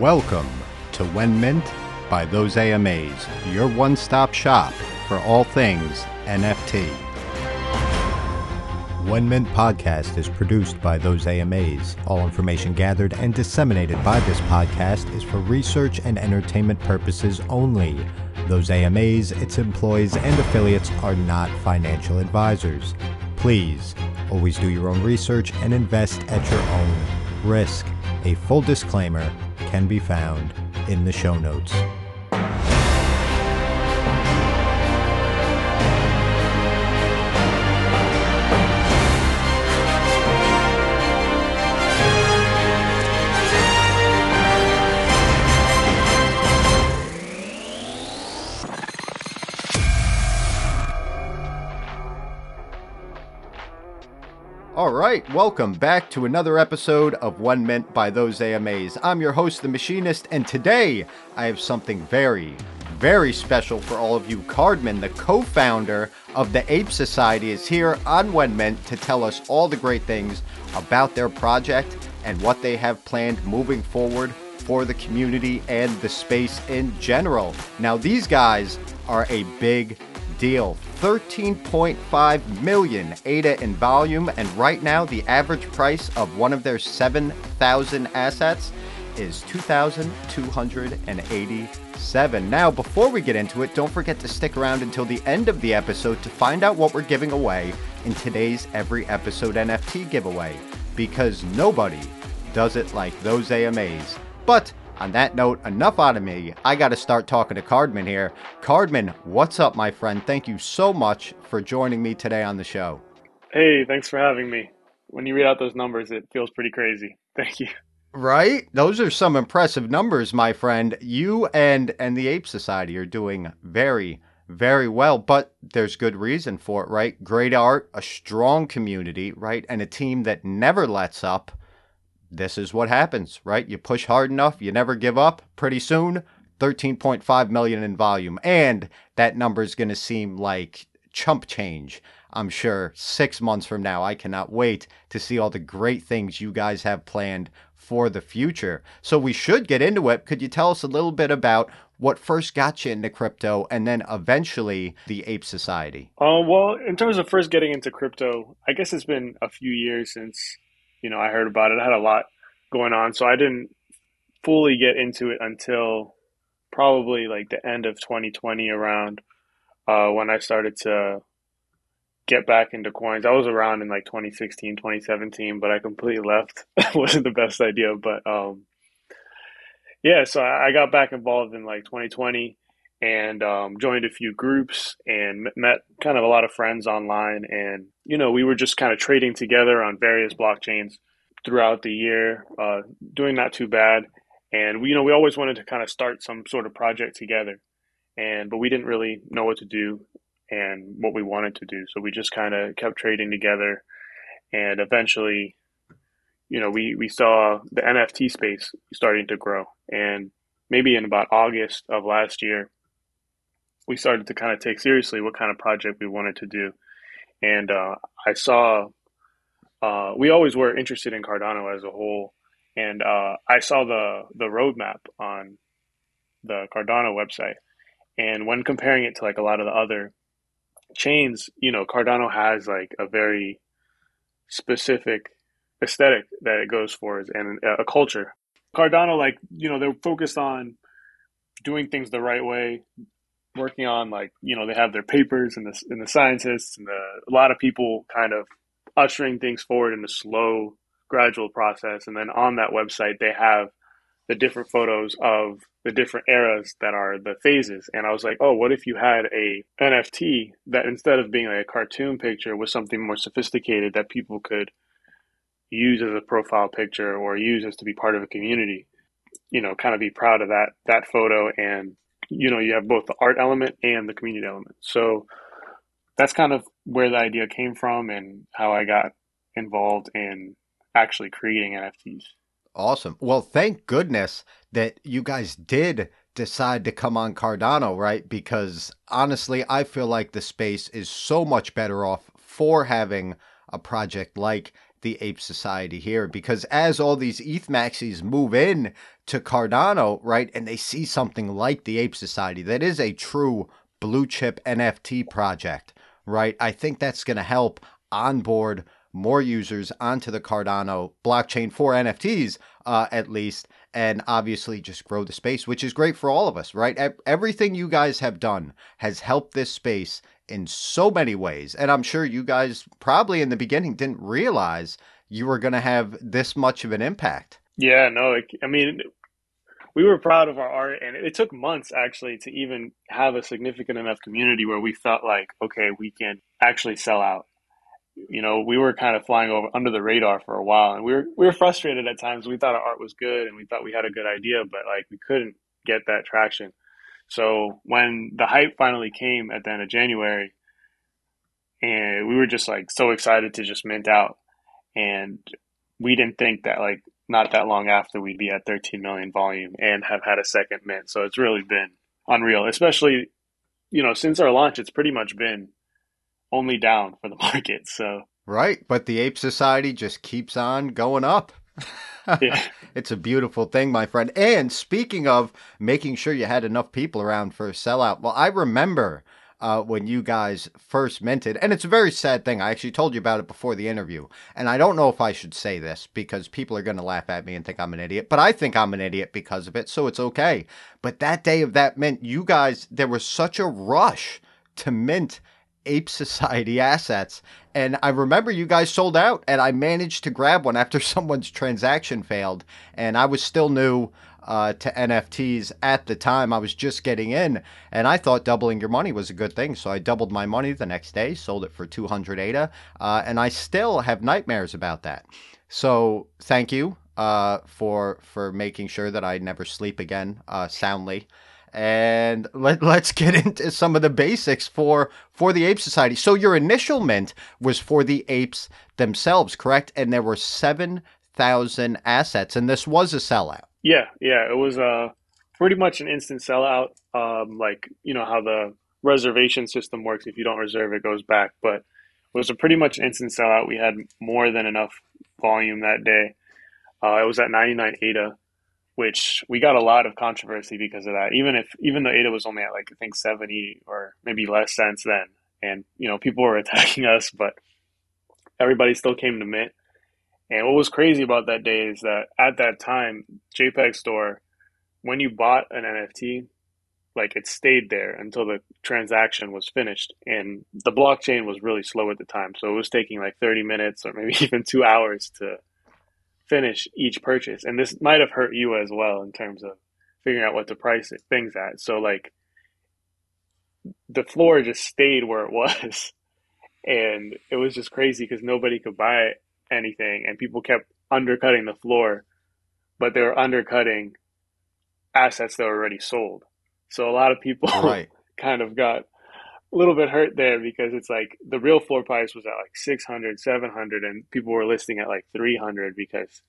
Welcome to WenMint by Those AMAs, your one stop shop for all things NFT. WenMint podcast is produced by Those AMAs. All information gathered and disseminated by this podcast is for research and entertainment purposes only. Those AMAs, its employees, and affiliates are not financial advisors. Please always do your own research and invest at your own risk. A full disclaimer can be found in the show notes. Right, welcome back to another episode of WenMint by Those AMAs. I'm your host, The Machinist, and today I have something very, very special for all of you. Cardman, the co founder of the Ape Society, is here on WenMint to tell us all the great things about their project and what they have planned moving forward for the community and the space in general. Now, these guys are a big deal. 13.5 million ADA in volume, and right now the average price of one of their 7,000 assets is 2,287. Now, before we get into it, don't forget to stick around until the end of the episode to find out what we're giving away in today's every episode NFT giveaway, because nobody does it like those AMAs. But on that note, enough out of me. I got to start talking to Cardman here. Cardman, what's up, my friend? Thank you so much for joining me today on the show. Hey, thanks for having me. When you read out those numbers, it feels pretty crazy. Thank you. Right? Those are some impressive numbers, my friend. You and and the Ape Society are doing very very well, but there's good reason for it, right? Great art, a strong community, right? And a team that never lets up this is what happens, right? You push hard enough, you never give up. Pretty soon, 13.5 million in volume. And that number is going to seem like chump change. I'm sure six months from now, I cannot wait to see all the great things you guys have planned for the future. So we should get into it. Could you tell us a little bit about what first got you into crypto and then eventually the Ape Society? Uh, well, in terms of first getting into crypto, I guess it's been a few years since you know, I heard about it. I had a lot going on, so I didn't fully get into it until probably like the end of 2020 around uh, when I started to get back into coins. I was around in like 2016, 2017, but I completely left. wasn't the best idea, but um, yeah, so I got back involved in like 2020 and um, joined a few groups and met kind of a lot of friends online. And, you know, we were just kind of trading together on various blockchains throughout the year, uh, doing not too bad. And, we, you know, we always wanted to kind of start some sort of project together. And, but we didn't really know what to do and what we wanted to do. So we just kind of kept trading together. And eventually, you know, we, we saw the NFT space starting to grow. And maybe in about August of last year, we started to kind of take seriously what kind of project we wanted to do. And uh, I saw, uh, we always were interested in Cardano as a whole. And uh, I saw the, the roadmap on the Cardano website. And when comparing it to like a lot of the other chains, you know, Cardano has like a very specific aesthetic that it goes for and a culture. Cardano, like, you know, they're focused on doing things the right way, working on like you know they have their papers and the and the scientists and the, a lot of people kind of ushering things forward in a slow gradual process. And then on that website they have the different photos of the different eras that are the phases. And i was like oh what if you had a nft that instead of being like a cartoon picture was something more sophisticated that people could use as a profile picture or use as to be part of a community? You know kind of be proud of that that photo and you know you have both the art element and the community element. So that's kind of where the idea came from and how i got involved in actually creating nfts awesome. Well thank goodness that you guys did decide to come on cardano right? Because honestly i feel like the space is so much better off for having a project like the Ape Society here because as all these ETH maxis move in to Cardano, right, and they see something like the Ape Society that is a true blue chip NFT project, right? I think that's going to help onboard more users onto the Cardano blockchain for NFTs, uh, at least, and obviously just grow the space, which is great for all of us, right? Everything you guys have done has helped this space in so many ways. And I'm sure you guys probably in the beginning didn't realize you were going to have this much of an impact. Yeah, no, I mean, we were proud of our art, and it took months actually to even have a significant enough community where we felt like, okay, we can actually sell out you know, we were kind of flying over under the radar for a while, and we were we were frustrated at times. We thought our art was good, and we thought we had a good idea, but like we couldn't get that traction. So when the hype finally came at the end of January, and we were just like so excited to just mint out, and we didn't think that like not that long after we'd be at 13 million volume and have had a second mint. So it's really been unreal, especially you know since our launch. It's pretty much been only down for the market. So right, but the ape society just keeps on going up. It's a beautiful thing, my friend. And speaking of making sure you had enough people around for a sellout, well, I remember uh, when you guys first minted, and it's a very sad thing. I actually told you about it before the interview, and I don't know if I should say this because people are going to laugh at me and think I'm an idiot, but I think I'm an idiot because of it, so it's okay. But that day of that mint, you guys, there was such a rush to mint Ape Society assets. And I remember you guys sold out, and I managed to grab one after someone's transaction failed. And I was still new uh, to NFTs at the time. I was just getting in, and I thought doubling your money was a good thing. So I doubled my money the next day, sold it for 200 ADA, uh, and I still have nightmares about that. So thank you uh, for for making sure that I never sleep again uh, soundly and let, let's get into some of the basics for for the ape society. So your initial mint was for the apes themselves correct? And there were 7000 assets and this was a sellout. Yeah yeah it was uh pretty much an instant sellout. Um like you know how the reservation system works. If you don't reserve it goes back. But it was a pretty much instant sellout. We had more than enough volume that day. Uh, it was at 99 ADA which we got a lot of controversy because of that. Even if even though ADA was only at like I think seventy or maybe less cents then, and you know people were attacking us, but everybody still came to Mint. And what was crazy about that day is that at that time, JPEG Store, when you bought an NFT, like it stayed there until the transaction was finished. And the blockchain was really slow at the time. So it was taking like 30 minutes or maybe even two hours to finish each purchase. And this might have hurt you as well in terms of figuring out what to price it, things at. So like the floor just stayed where it was. And it was just crazy because nobody could buy anything and people kept undercutting the floor, but they were undercutting assets that were already sold. So a lot of people right. kind of got a little bit hurt there because it's like the real floor price was at like 600 700 and people were listing at like 300 because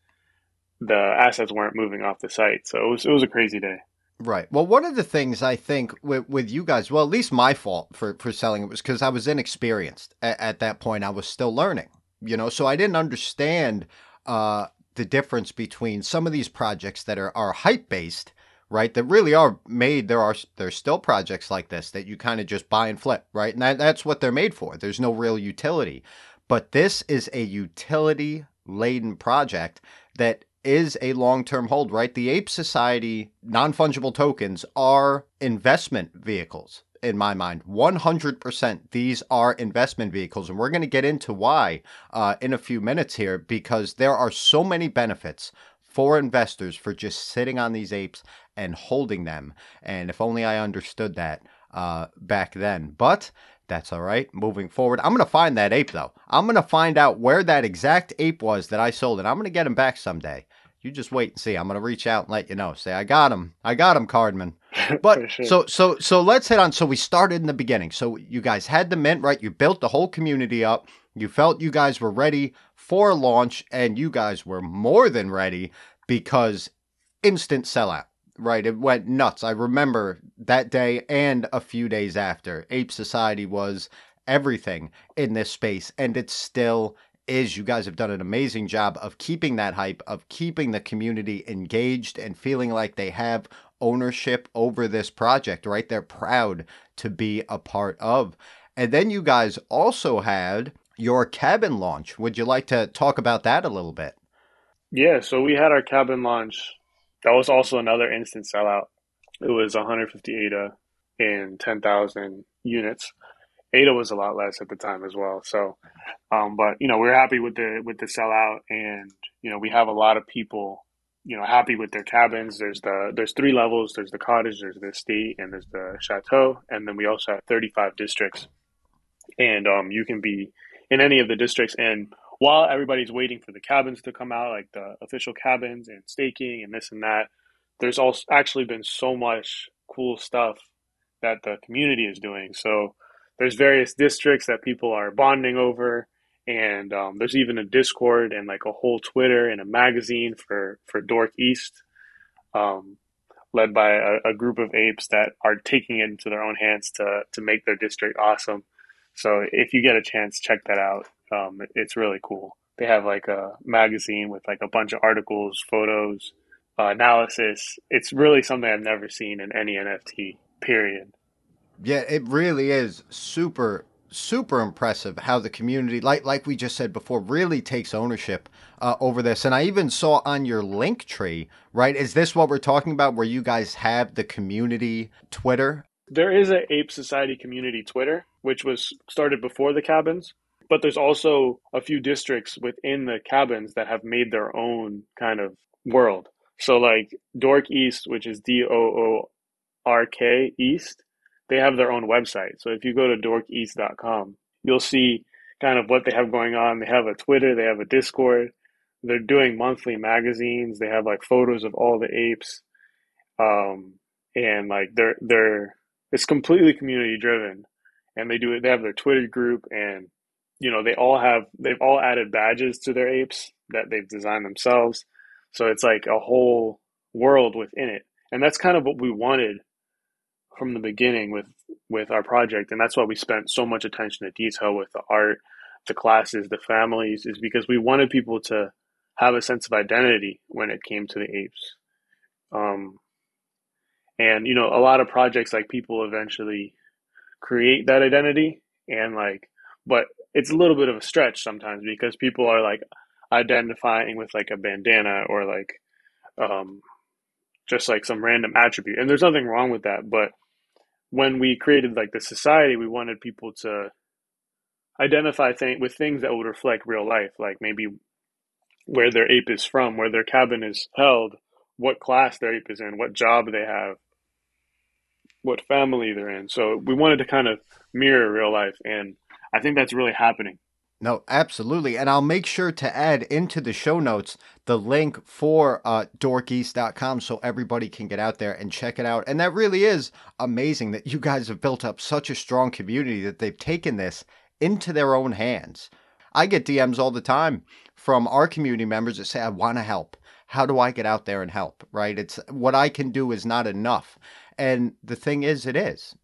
the assets weren't moving off the site. So it was it was a crazy day. Right. Well one of the things i think with, with you guys well at least my fault for for selling it was because i was inexperienced at, at, that point. I was still learning you know? So i didn't understand uh the difference between some of these projects that are are hype based right? That really are made. There are there's still projects like this that you kind of just buy and flip, right? And that, that's what they're made for. There's no real utility, but this is a utility laden project that is a long term hold, right? The Ape Society non fungible tokens are investment vehicles. In my mind, 100% these are investment vehicles. And we're going to get into why uh, in a few minutes here because there are so many benefits for investors for just sitting on these apes and holding them. And if only I understood that uh, back then. But that's all right. Moving forward, I'm going to find that ape though. I'm going to find out where that exact ape was that I sold, and I'm going to get him back someday. You just wait and see. I'm going to reach out and let you know. Say I got him. I got him, Cardman. But sure. so so so let's hit on. So we started in the beginning. So you guys had the mint, right? You built the whole community up. You felt you guys were ready for launch, and you guys were more than ready because instant sellout. Right, it went nuts. I remember that day and a few days after. Ape Society was everything in this space, and it still is you guys have done an amazing job of keeping that hype, of keeping the community engaged and feeling like they have ownership over this project, right? They're proud to be a part of. And then you guys also had your cabin launch. Would you like to talk about that a little bit? Yeah, so we had our cabin launch. That was also another instant sellout. It was 150 ADA and 10,000 units. ADA was a lot less at the time as well. So, um, but you know, we're happy with the with the sellout, and you know, we have a lot of people, you know, happy with their cabins. There's the there's three levels. There's the cottage, there's the estate, and there's the chateau, and then we also have 35 districts, and um, you can be in any of the districts. And while everybody's waiting for the cabins to come out, like the official cabins and staking and this and that, there's also actually been so much cool stuff that the community is doing. So there's various districts that people are bonding over, and um, there's even a Discord and like a whole Twitter and a magazine for for Doork East, um, led by a, a, group of apes that are taking it into their own hands to to make their district awesome. So if you get a chance, check that out. Um, it's really cool. They have like a magazine with like a bunch of articles, photos, uh, analysis. It's really something I've never seen in any NFT. Period. Yeah, it really is super super impressive how the community like like we just said before really takes ownership uh, over this and i even saw on your link tree right is this what we're talking about where you guys have the community twitter there is a ape society community twitter which was started before the cabins but there's also a few districts within the cabins that have made their own kind of world so like doork east which is d-o-o-r-k east they have their own website. So if you go to doorkeast.com, you'll see kind of what they have going on. They have a Twitter, they have a Discord. They're doing monthly magazines. They have like photos of all the apes. Um, and like they're they're it's completely community driven. And they do it they have their Twitter group and you know, they all have they've all added badges to their apes that they've designed themselves. So it's like a whole world within it. And that's kind of what we wanted from the beginning with with our project and that's why we spent so much attention to detail with the art the classes the families is because we wanted people to have a sense of identity when it came to the apes um, and you know a lot of projects like people eventually create that identity and like but it's a little bit of a stretch sometimes because people are like identifying with like a bandana or like um, just like some random attribute and there's nothing wrong with that but when we created like the society, we wanted people to identify thing with things that would reflect real life, like maybe where their ape is from, where their cabin is held, what class their ape is in, what job they have, what family they're in. So we wanted to kind of mirror real life, and I think that's really happening. No, absolutely. And I'll make sure to add into the show notes the link for uh, doorkeast.com so everybody can get out there and check it out. And that really is amazing that you guys have built up such a strong community that they've taken this into their own hands. I get DMs all the time from our community members that say, I want to help. How do I get out there and help? Right? It's what I can do is not enough. And the thing is, it is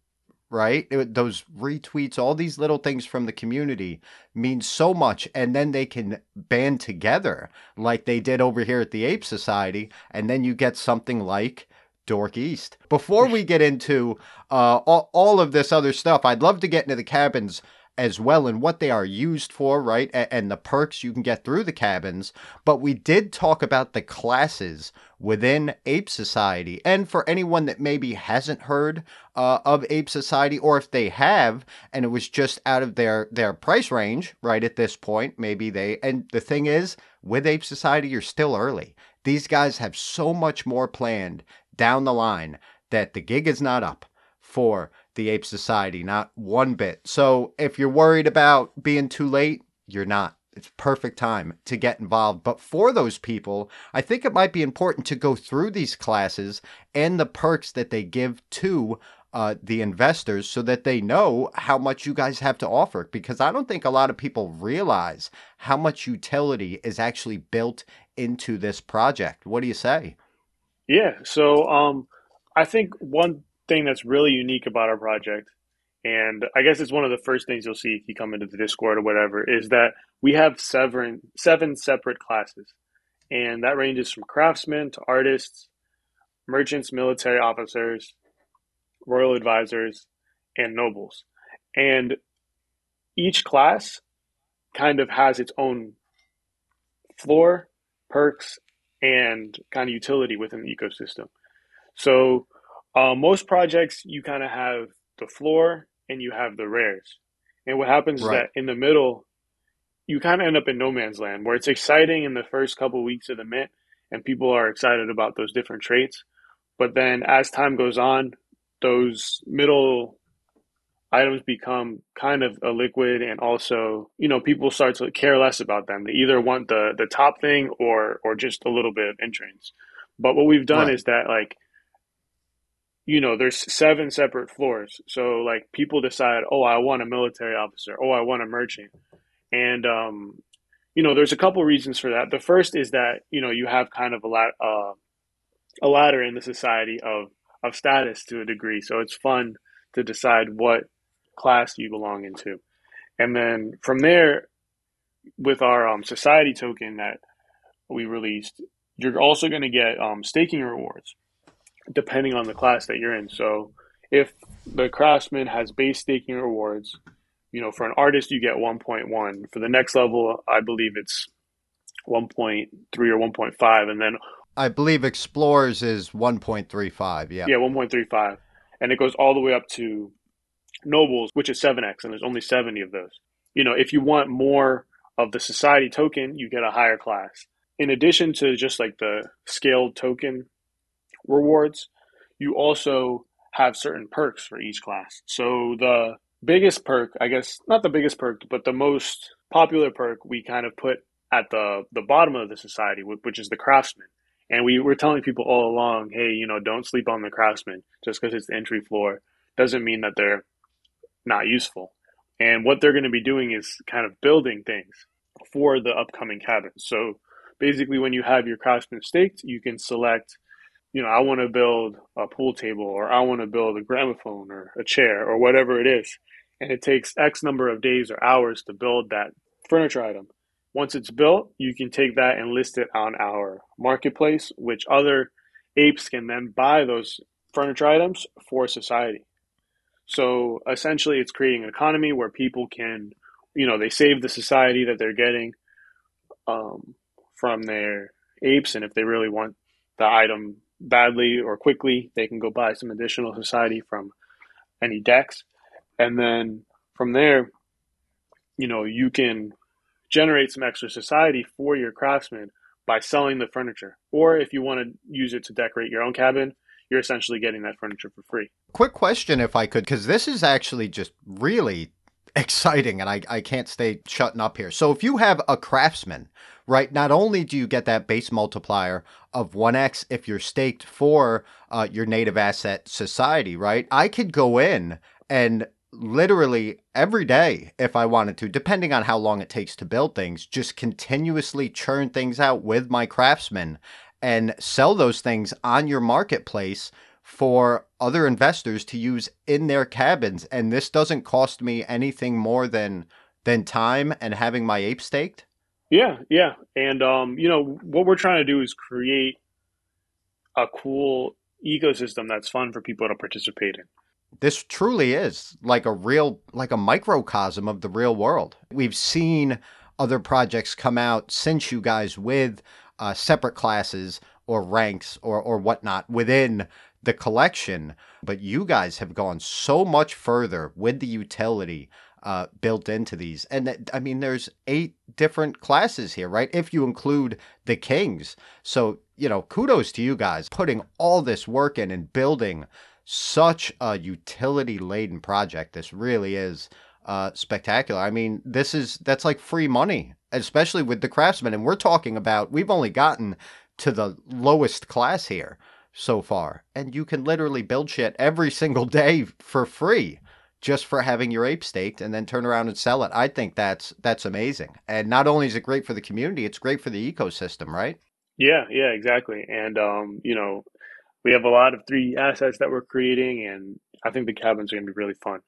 right? It, those retweets, all these little things from the community mean so much. And then they can band together like they did over here at the Ape Society. And then you get something like Doork East. Before we get into uh, all, all of this other stuff, I'd love to get into the cabins as well and what they are used for, right? And, and, the perks you can get through the cabins. But we did talk about the classes within Ape Society. And for anyone that maybe hasn't heard uh, of Ape Society, or if they have and it was just out of their, their price range, right, at this point, maybe they. And the thing is, with Ape Society, you're still early. These guys have so much more planned down the line that the gig is not up for the Ape Society, not one bit. So if you're worried about being too late, you're not. It's perfect time to get involved. But for those people, I think it might be important to go through these classes and the perks that they give to uh, the investors so that they know how much you guys have to offer. Because I don't think a lot of people realize how much utility is actually built into this project. What do you say? Yeah. So um, I think one thing that's really unique about our project and I guess it's one of the first things you'll see if you come into the Discord or whatever is that we have seven seven separate classes, and that ranges from craftsmen to artists, merchants, military officers, royal advisors, and nobles, and each class kind of has its own floor, perks, and kind of utility within the ecosystem. So uh, most projects you kind of have the floor and you have the rares. And what happens right. is that in the middle, you kind of end up in no man's land where it's exciting in the first couple weeks of the mint and people are excited about those different traits. But then as time goes on, those middle items become kind of a liquid and also you know people start to care less about them they either want the the top thing or or just a little bit of entrance but what we've done right. is that like you know there's seven separate floors. So like people decide oh i want a military officer. Oh i want a merchant. And um you know there's a couple reasons for that. The first is that you know you have kind of a lot uh, a ladder in the society of of status to a degree. So it's fun to decide what class you belong into. And then from there, with our um, society token that we released, you're also going to get um, staking rewards depending on the class that you're in. So if the craftsman has base staking rewards, you know, for an artist, you get 1.1. For the next level, I believe it's 1.3 or 1.5. And then I believe Explorers is 1.35. Yeah. Yeah, 1.35. And it goes all the way up to nobles, which is 7x, and there's only 70 of those. You know, if you want more of the society token, you get a higher class. In addition to just like the scaled token rewards, you also have certain perks for each class. So the biggest perk, I guess, not the biggest perk, but the most popular perk we kind of put at the, the bottom of the society, which is the craftsman. And we were telling people all along, hey, you know, don't sleep on the craftsman just because it's the entry floor. Doesn't mean that they're not useful. And what they're going to be doing is kind of building things for the upcoming cabins. So basically, when you have your craftsman staked, you can select, you know, I want to build a pool table or I want to build a gramophone or a chair or whatever it is. And it takes X number of days or hours to build that furniture item. Once it's built, you can take that and list it on our marketplace, which other apes can then buy those furniture items for society. So essentially, it's creating an economy where people can, you know, they save the society that they're getting um, from their apes, and if they really want the item badly or quickly, they can go buy some additional society from any DEX. and then from there, you know, you can generate some extra society for your craftsmen by selling the furniture, or if you want to use it to decorate your own cabin, you're essentially getting that furniture for free. Quick question, if I could, because this is actually just really exciting and I, I can't stay shutting up here. So if you have a craftsman, right, not only do you get that base multiplier of 1x if you're staked for uh, your native asset society, right? I could go in and literally every day if I wanted to, depending on how long it takes to build things, just continuously churn things out with my craftsmen and sell those things on your marketplace for other investors to use in their cabins. And this doesn't cost me anything more than than time and having my ape staked. Yeah yeah. And um you know what we're trying to do is create a cool ecosystem that's fun for people to participate in. This truly is like a real like a microcosm of the real world. We've seen other projects come out since you guys with uh, separate classes or ranks or, or whatnot within the collection. But you guys have gone so much further with the utility uh, built into these. And I mean, there's eight different classes here, right? If you include the kings. So, you know, kudos to you guys putting all this work in and building such a utility laden project. This really is uh, spectacular. I mean, this is that's like free money especially with the craftsmen. And we're talking about, we've only gotten to the lowest class here so far. And you can literally build shit every single day for free just for having your ape staked and then turn around and sell it. I think that's that's amazing. And not only is it great for the community, it's great for the ecosystem, right? Yeah, yeah, exactly. And um, you know, we have a lot of three assets that we're creating and I think the cabins are going to be really fun.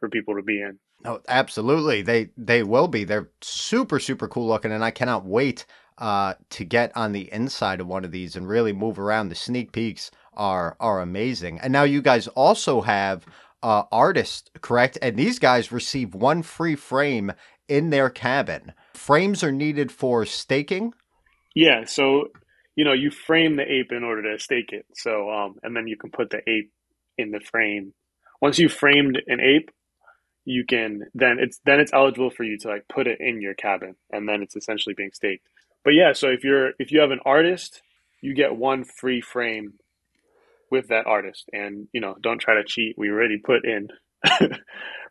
for people to be in. Oh, absolutely. They they will be. They're super super cool looking, and I cannot wait uh, to get on the inside of one of these and really move around. The sneak peeks are are amazing. And now you guys also have uh, artists, correct? And these guys receive one free frame in their cabin. Frames are needed for staking. Yeah, so you know you frame the ape in order to stake it. So um, and then you can put the ape in the frame. Once you've framed an ape, you can then it's then it's eligible for you to like put it in your cabin, and then it's essentially being staked. But yeah, so if you're if you have an artist, you get one free frame with that artist, and you know don't try to cheat. We already put in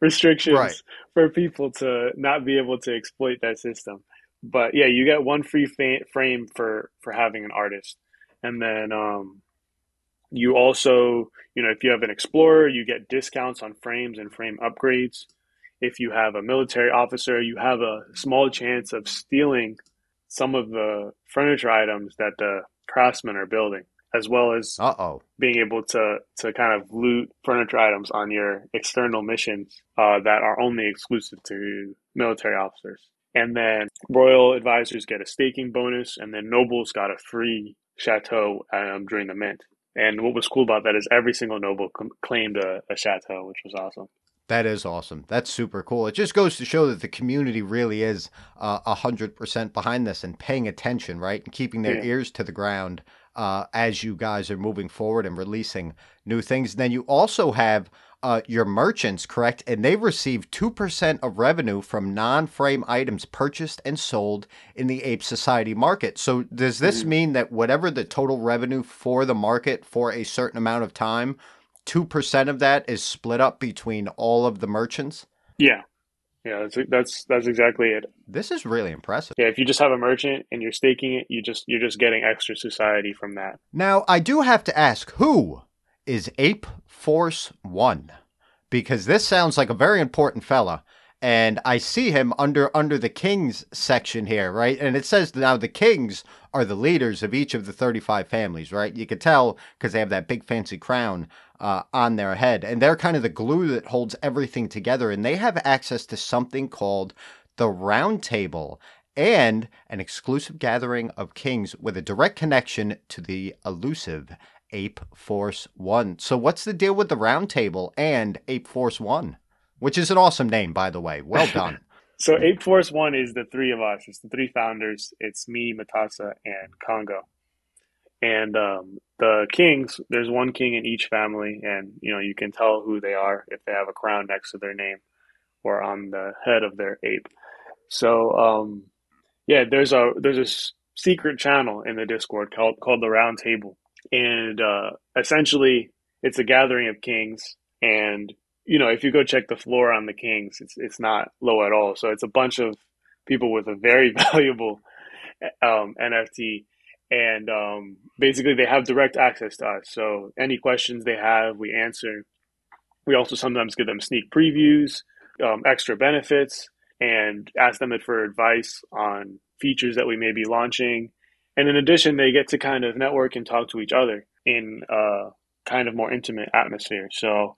restrictions right. for people to not be able to exploit that system. But yeah, you get one free fa- frame for for having an artist, and then um, you also, you know, if you have an explorer, you get discounts on frames and frame upgrades. If you have a military officer, you have a small chance of stealing some of the furniture items that the craftsmen are building as well as Uh-oh. being able to to kind of loot furniture items on your external missions uh, that are only exclusive to military officers. And then royal advisors get a staking bonus, and then nobles got a free chateau um, during the mint. And what was cool about that is every single noble com- claimed a, a chateau, which was awesome. That is awesome. That's super cool. It just goes to show that the community really is uh, a hundred percent behind this and paying attention, right, and keeping their yeah. ears to the ground uh, as you guys are moving forward and releasing new things. And then you also have uh, your merchants, correct? And they receive 2% of revenue from non frame items purchased and sold in the Ape Society market. So, does this mm-hmm. mean that whatever the total revenue for the market for a certain amount of time, 2% of that is split up between all of the merchants? Yeah. Yeah, that's that's that's exactly it. This is really impressive. Yeah, if you just have a merchant and you're staking it, you just you're just getting extra society from that. Now, I do have to ask, who is Ape Force 1? Because this sounds like a very important fella and I see him under under the kings section here, right? And it says now the kings are the leaders of each of the 35 families, right? You could tell because they have that big fancy crown uh, on their head. And they're kind of the glue that holds everything together. And they have access to something called the Round Table and an exclusive gathering of kings with a direct connection to the elusive Ape Force One. So, what's the deal with the Round Table and Ape Force One? Which is an awesome name, by the way. Well done. so, Ape Force One is the three of us. It's the three founders. It's me, Matassa, and Congo. And um, the kings, there's one king in each family, and you know you can tell who they are if they have a crown next to their name or on the head of their ape. So um, yeah, there's a there's a secret channel in the Discord called called the Round Table, and uh, essentially it's a gathering of kings. And you know if you go check the floor on the kings, it's it's not low at all. So it's a bunch of people with a very valuable um, NFT and um, basically they have direct access to us. So any questions they have, we answer. We also sometimes give them sneak previews, um, extra benefits, and ask them for advice on features that we may be launching. And in addition, they get to kind of network and talk to each other in a kind of more intimate atmosphere. So,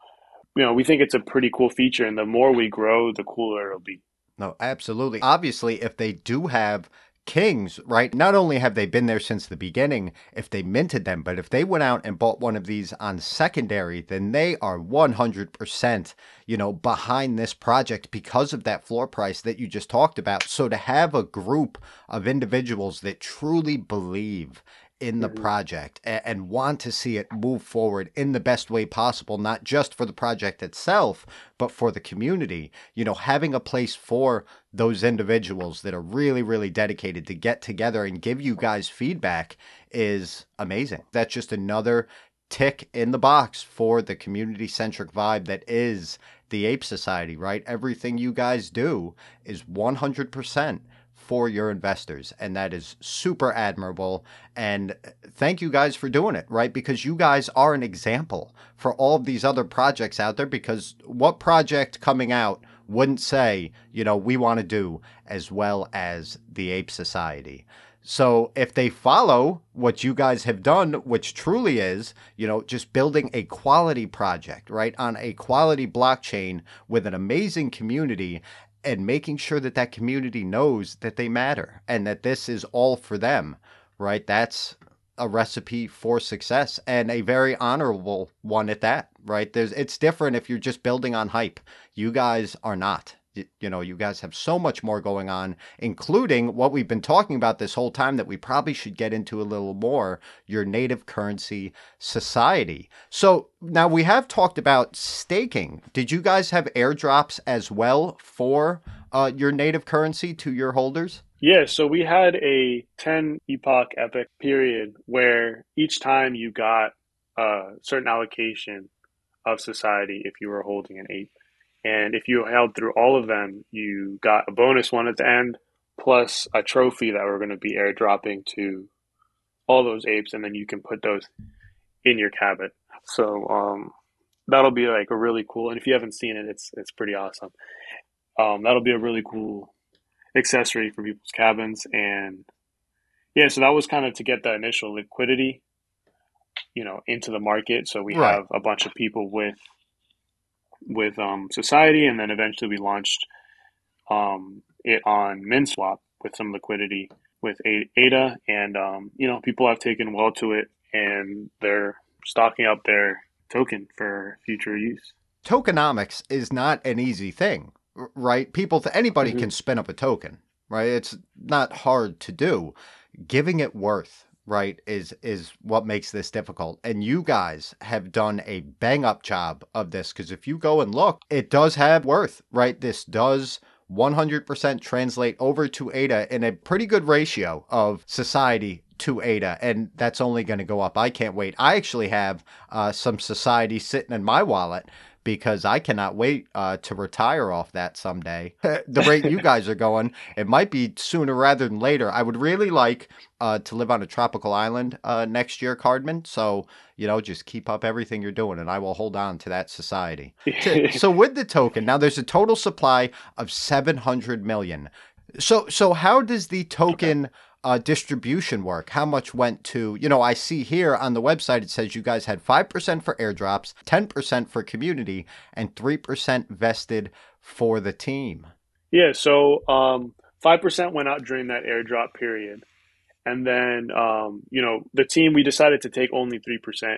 you know, we think it's a pretty cool feature, and the more we grow, the cooler it'll be. No, absolutely. Obviously, if they do have Kings, right? Not only have they been there since the beginning, if they minted them, but if they went out and bought one of these on secondary, then they are 100%, you know, behind this project because of that floor price that you just talked about. So to have a group of individuals that truly believe in the mm-hmm. project and, and, want to see it move forward in the best way possible, not just for the project itself, but for the community. You know, having a place for those individuals that are really, really dedicated to get together and give you guys feedback is amazing. That's just another tick in the box for the community centric vibe that is the Ape Society, right? Everything you guys do is 100% for your investors. And that is super admirable. And thank you guys for doing it, right? Because you guys are an example for all of these other projects out there. Because what project coming out wouldn't say, you know, we want to do as well as the Ape Society? So if they follow what you guys have done, which truly is, you know, just building a quality project, right, on a quality blockchain with an amazing community and making sure that that community knows that they matter and that this is all for them, right? That's a recipe for success and a very honorable one at that, right? There's it's different if you're just building on hype. You guys are not you know, you guys have so much more going on, including what we've been talking about this whole time that we probably should get into a little more your native currency society. So now we have talked about staking. Did you guys have airdrops as well for uh, your native currency to your holders? Yeah, so we had a 10 epoch epic period where each time you got a certain allocation of society if you were holding an ape and if you held through all of them, you got a bonus one at the end, plus a trophy that we're going to be airdropping to all those apes, and then you can put those in your cabin. So um, that'll be like a really cool. And if you haven't seen it, it's it's pretty awesome. Um, that'll be a really cool accessory for people's cabins, and yeah, so that was kind of to get the initial liquidity, you know, into the market. So we right. have a bunch of people with with um, Society, and then eventually we launched um, it on Minswap with some liquidity with ADA, and um, you know people have taken well to it, and they're stocking up their token for future use. Tokenomics is not an easy thing, right? People, anybody mm-hmm. can spin up a token, right? It's not hard to do. Giving it worth right is is what makes this difficult and you guys have done a bang up job of this because if you go and look it does have worth right this does 100% translate over to ADA in a pretty good ratio of society to ADA, and that's only going to go up. I can't wait. I actually have uh, some society sitting in my wallet because I cannot wait uh, to retire off that someday. the rate you guys are going, it might be sooner rather than later. I would really like uh, to live on a tropical island uh, next year, Cardman. So, you know, just keep up everything you're doing and I will hold on to that society. so, with the token, now there's a total supply of 700 million. So, so how does the token uh, distribution work? How much went to, you know, I see here on the website it says you guys had 5% for airdrops, 10% for community, and 3% vested for the team. Yeah, so um, 5% went out during that airdrop period. And then, um, you know, the team, we decided to take only 3%.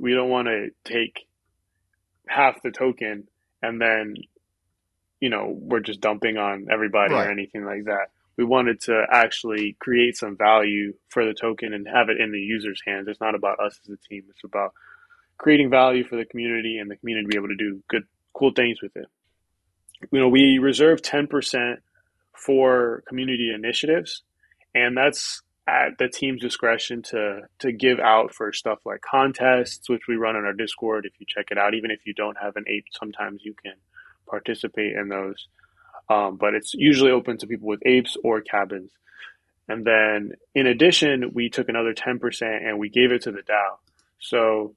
We don't want to take half the token and then, you know, we're just dumping on everybody right. or anything like that we wanted to actually create some value for the token and have it in the user's hands. It's not about us as a team. It's about creating value for the community and the community to be able to do good, cool things with it. You know, we reserve 10% for community initiatives, and that's at the team's discretion to to give out for stuff like contests, which we run on our Discord. If you check it out, even if you don't have an ape, sometimes you can participate in those. Um, but it's usually open to people with apes or cabins. And then in addition, we took another 10% and we gave it to the DAO. So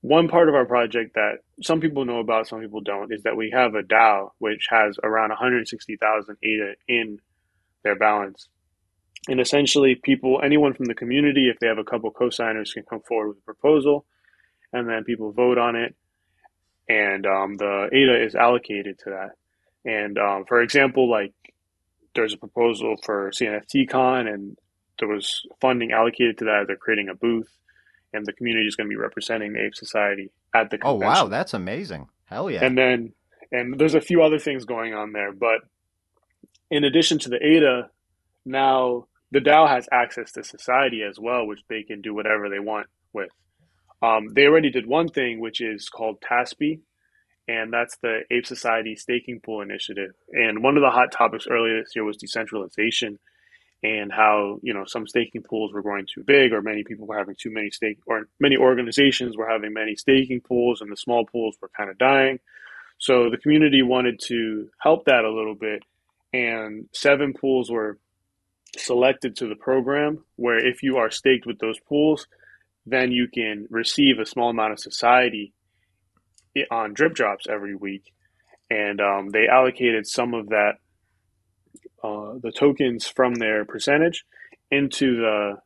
one part of our project that some people know about, some people don't, is that we have a DAO which has around 160,000 ADA in their balance. And essentially, people, anyone from the community, if they have a couple co-signers, can come forward with a proposal, and then people vote on it, and um, the ADA is allocated to that. And um, for example, like there's a proposal for CNFTCon, and there was funding allocated to that. They're creating a booth, and the community is going to be representing the Ape Society at the convention. Oh wow, that's amazing! Hell yeah! And then, and there's a few other things going on there, but in addition to the ADA, now the DAO has access to society as well, which they can do whatever they want with. Um, they already did one thing, which is called TASPY, and that's the Ape Society Staking Pool Initiative. And one of the hot topics earlier this year was decentralization and how you know some staking pools were growing too big, or many people were having too many stake, or many organizations were having many staking pools, and the small pools were kind of dying. So the community wanted to help that a little bit, and seven pools were selected to the program. Where if you are staked with those pools, then you can receive a small amount of society on drip drops every week, and um, they allocated some of that uh, the tokens from their percentage into the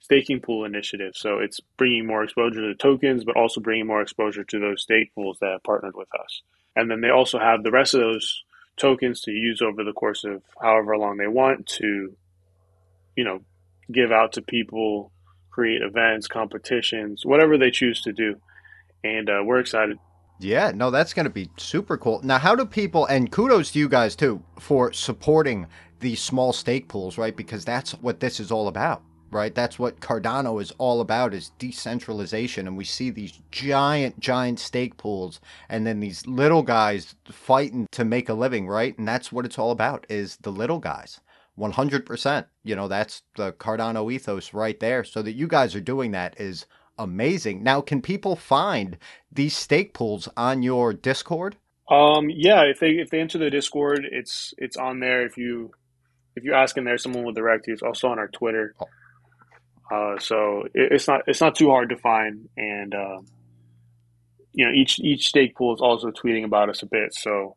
staking pool initiative. So it's bringing more exposure to the tokens, but also bringing more exposure to those stake pools that have partnered with us. And then they also have the rest of those tokens to use over the course of however long they want to, you know, give out to people, create events, competitions, whatever they choose to do. And uh, we're excited. Yeah, no, that's going to be super cool. Now, how do people, and kudos to you guys too, for supporting these small stake pools, right? Because that's what this is all about right? That's what Cardano is all about is decentralization. And we see these giant, giant stake pools and then these little guys fighting to make a living, right? And that's what it's all about is the little guys. 100%. You know, that's the Cardano ethos right there. So that you guys are doing that is amazing. Now, can people find these stake pools on your Discord? Um, yeah, if they if they enter the Discord, it's it's on there. If you if you ask in there, someone will direct you. It's also on our Twitter. Oh. Uh, so it, it's not it's not too hard to find, and uh, you know each each stake pool is also tweeting about us a bit. So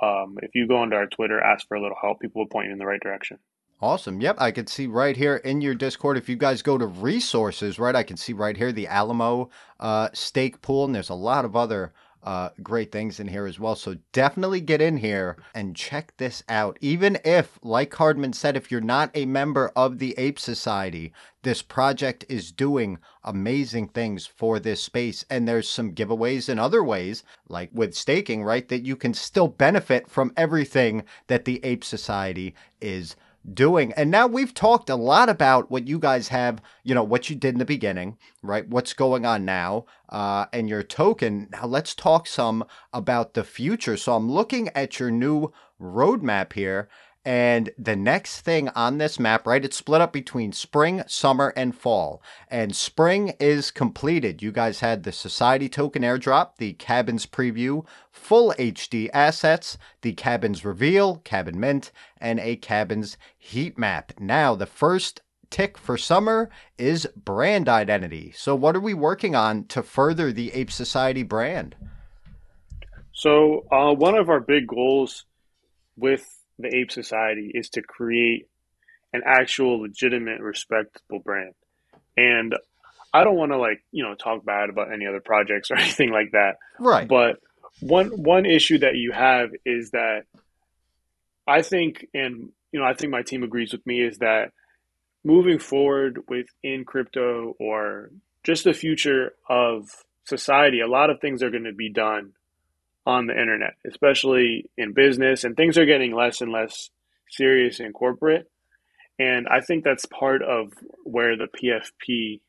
um, if you go onto our Twitter, ask for a little help, people will point you in the right direction. Awesome. Yep, I can see right here in your Discord. If you guys go to resources, right, I can see right here the Alamo uh, stake pool, and there's a lot of other uh, great things in here as well. So definitely get in here and check this out. Even if, like Cardman said, if you're not a member of the Ape Society, this project is doing amazing things for this space. And there's some giveaways and other ways, like with staking, right? That you can still benefit from everything that the Ape Society is doing. And now we've talked a lot about what you guys have, you know, what you did in the beginning, right? What's going on now, uh, and your token. Now let's talk some about the future. So I'm looking at your new roadmap here. And the next thing on this map, right, it's split up between spring, summer, and fall. And spring is completed. You guys had the Society token airdrop, the cabins preview, full HD assets, the cabins reveal, cabin mint, and a cabins heat map. Now, the first tick for summer is brand identity. So, what are we working on to further the Ape Society brand? So, uh, one of our big goals with the Ape Society is to create an actual legitimate, respectable brand. And I don't want to like, you know, talk bad about any other projects or anything like that. Right. But one one issue that you have is that I think and you know, I think my team agrees with me is that moving forward within crypto or just the future of society, a lot of things are going to be done on the internet, especially in business, and things are getting less and less serious and corporate. And I think that's part of where the PFP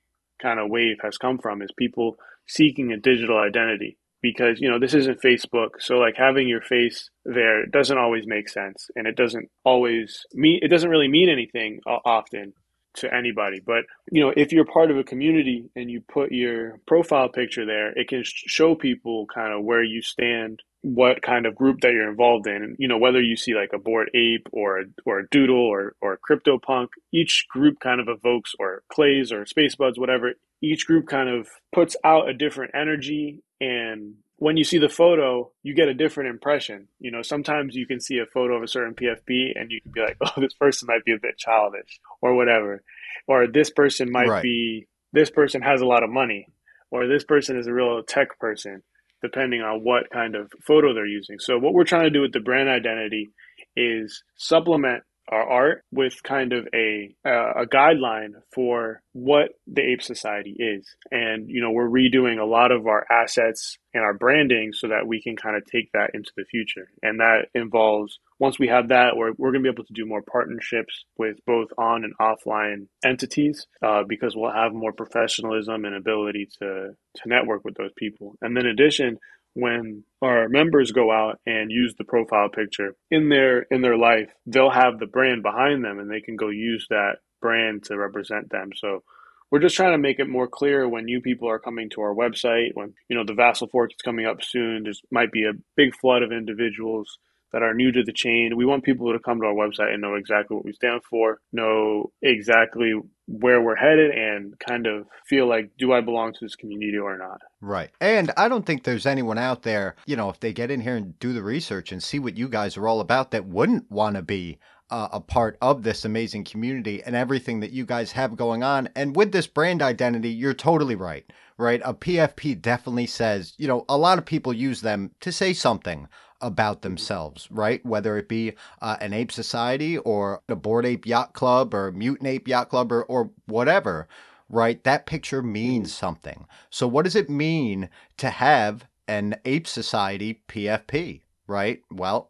kind of wave has come from is people seeking a digital identity because you know this isn't Facebook so like having your face there doesn't always make sense and it doesn't always mean it doesn't really mean anything uh, often to anybody. But you know, if you're part of a community and you put your profile picture there, it can show people kind of where you stand, what kind of group that you're involved in, and you know whether you see like a Bored Ape or a, or a doodle or or a crypto punk. Each group kind of evokes or clays or SpaceBudz, whatever. Each group kind of puts out a different energy and when you see the photo, you get a different impression. You know, sometimes you can see a photo of a certain PFP and you can be like, oh, this person might be a bit childish or whatever. Or this person might right. be, this person has a lot of money. Or this person is a real tech person, depending on what kind of photo they're using. So, what we're trying to do with the brand identity is supplement our art with kind of a uh, a guideline for what the ape society is. And you know we're redoing a lot of our assets and our branding so that we can kind of take that into the future. And that involves once we have that we're, we're going to be able to do more partnerships with both on and offline entities uh, because we'll have more professionalism and ability to to network with those people. And then in addition when our members go out and use the profile picture in their in their life they'll have the brand behind them and they can go use that brand to represent them. So we're just trying to make it more clear when new people are coming to our website when you know the Vasil fork is coming up soon. There's might be a big flood of individuals that are new to the chain. We want people to come to our website and know exactly what we stand for, know exactly where we're headed, and kind of feel like, do I belong to this community or not? Right. And I don't think there's anyone out there, you know, if they get in here and do the research and see what you guys are all about that wouldn't want to be uh, a part of this amazing community and everything that you guys have going on. And with this brand identity, you're totally right, right? A PFP definitely says, you know, a lot of people use them to say something about themselves, right? Whether it be uh, an ape society or a Bored Ape Yacht Club or mutant ape yacht club or, or whatever, right? That picture means something. So, what does it mean to have an ape society PFP, right? Well,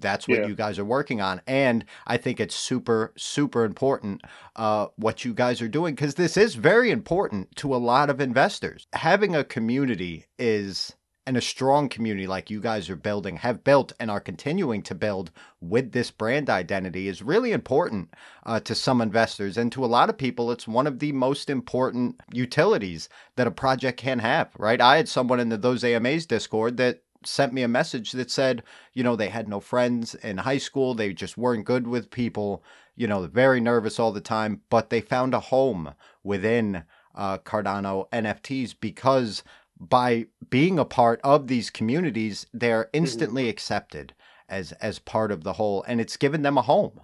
that's what yeah. you guys are working on and i think it's super super important uh, what you guys are doing because this is very important to a lot of investors having a community is and a strong community like you guys are building, have built, and are continuing to build with this brand identity is really important uh, to some investors. And to a lot of people, it's one of the most important utilities that a project can have, right? I had someone in the Those AMAs Discord that sent me a message that said, you know, they had no friends in high school. They just weren't good with people, you know, very nervous all the time, but they found a home within uh, Cardano NFTs because by being a part of these communities, they're mm-hmm. instantly mm-hmm. accepted as as part of the whole, and it's given them a home,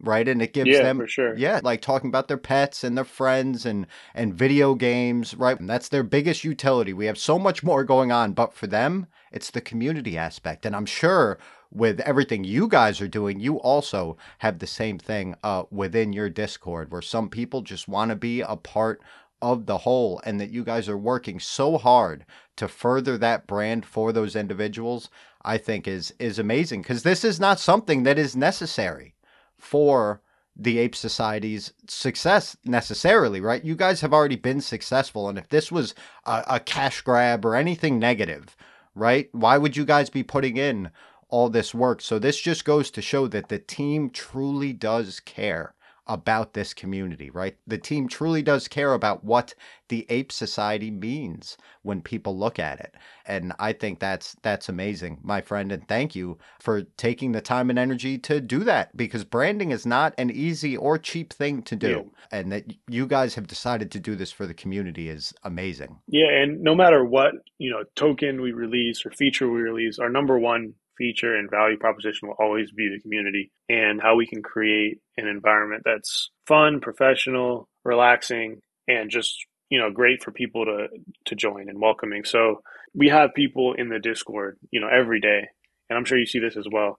right? And it gives yeah, them, sure. yeah, like talking about their pets and their friends and and video games, right? And that's their biggest utility. We have so much more going on, but for them, it's the community aspect, and I'm sure with everything you guys are doing, you also have the same thing uh, within your Discord, where some people just want to be a part of the whole and that you guys are working so hard to further that brand for those individuals i think is is amazing. Because this is not something that is necessary for the ape society's success necessarily right? You guys have already been successful and if this was a, a cash grab or anything negative right why would you guys be putting in all this work? So this just goes to show that the team truly does care about this community, right? The team truly does care about what the ape society means when people look at it. And I think that's that's amazing, my friend, and thank you for taking the time and energy to do that because branding is not an easy or cheap thing to do. Yeah. And that you guys have decided to do this for the community is amazing. Yeah, and no matter what, you know, token we release or feature we release, our number one feature and value proposition will always be the community and how we can create an environment that's fun, professional, relaxing, and just you know great for people to to join and welcoming. So we have people in the Discord, you know, every day, and I'm sure you see this as well.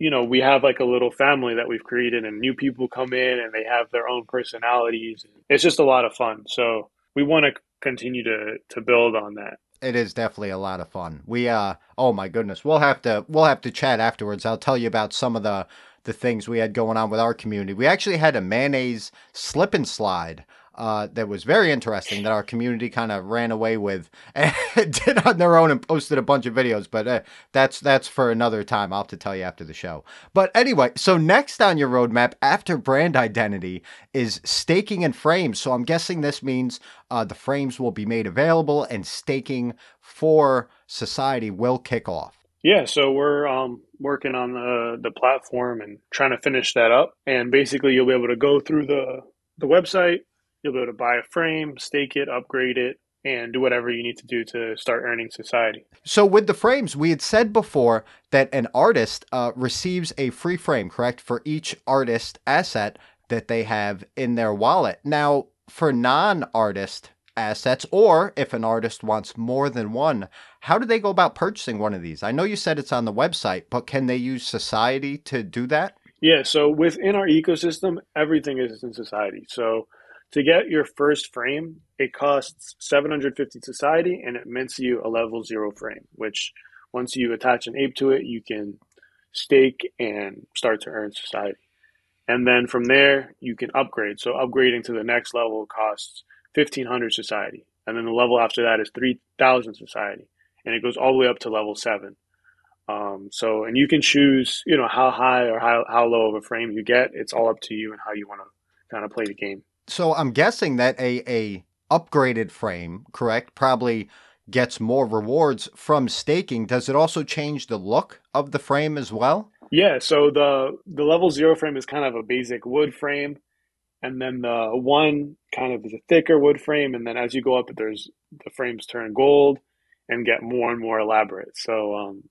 You know, we have like a little family that we've created, and new people come in and they have their own personalities. It's just a lot of fun. So we want to continue to to build on that it is definitely a lot of fun. We uh oh my goodness, we'll have to we'll have to chat afterwards. I'll tell you about some of the the things we had going on with our community. We actually had a mayonnaise slip and slide uh, that was very interesting that our community kind of ran away with and did on their own and posted a bunch of videos. But uh, that's that's for another time. I'll have to tell you after the show. But anyway, so next on your roadmap after brand identity is staking and frames. So I'm guessing this means uh, the frames will be made available and staking for society will kick off. Yeah, so we're um, working on the the platform and trying to finish that up. And basically, you'll be able to go through the the website, You'll be able to buy a frame, stake it, upgrade it, and do whatever you need to do to start earning society. So, with the frames, we had said before that an artist uh, receives a free frame, correct, for each artist asset that they have in their wallet. Now, for non artist assets, or if an artist wants more than one, how do they go about purchasing one of these? I know you said it's on the website, but can they use Society to do that? Yeah, so within our ecosystem, everything is in Society. So to get your first frame, it costs 750 society and it mints you a level zero frame, which once you attach an ape to it, you can stake and start to earn society. And then from there, you can upgrade. So upgrading to the next level costs 1500 society. And then the level after that is 3000 society. And it goes all the way up to level seven. Um, so, and you can choose, you know, how high or how, how low of a frame you get. It's all up to you and how you want to kind of play the game. So I'm guessing that a a upgraded frame, correct, probably gets more rewards from staking. Does it also change the look of the frame as well? Yeah, so the the level 0 frame is kind of a basic wood frame and then the one kind of is a thicker wood frame and then as you go up there's the frames turn gold and get more and more elaborate. So um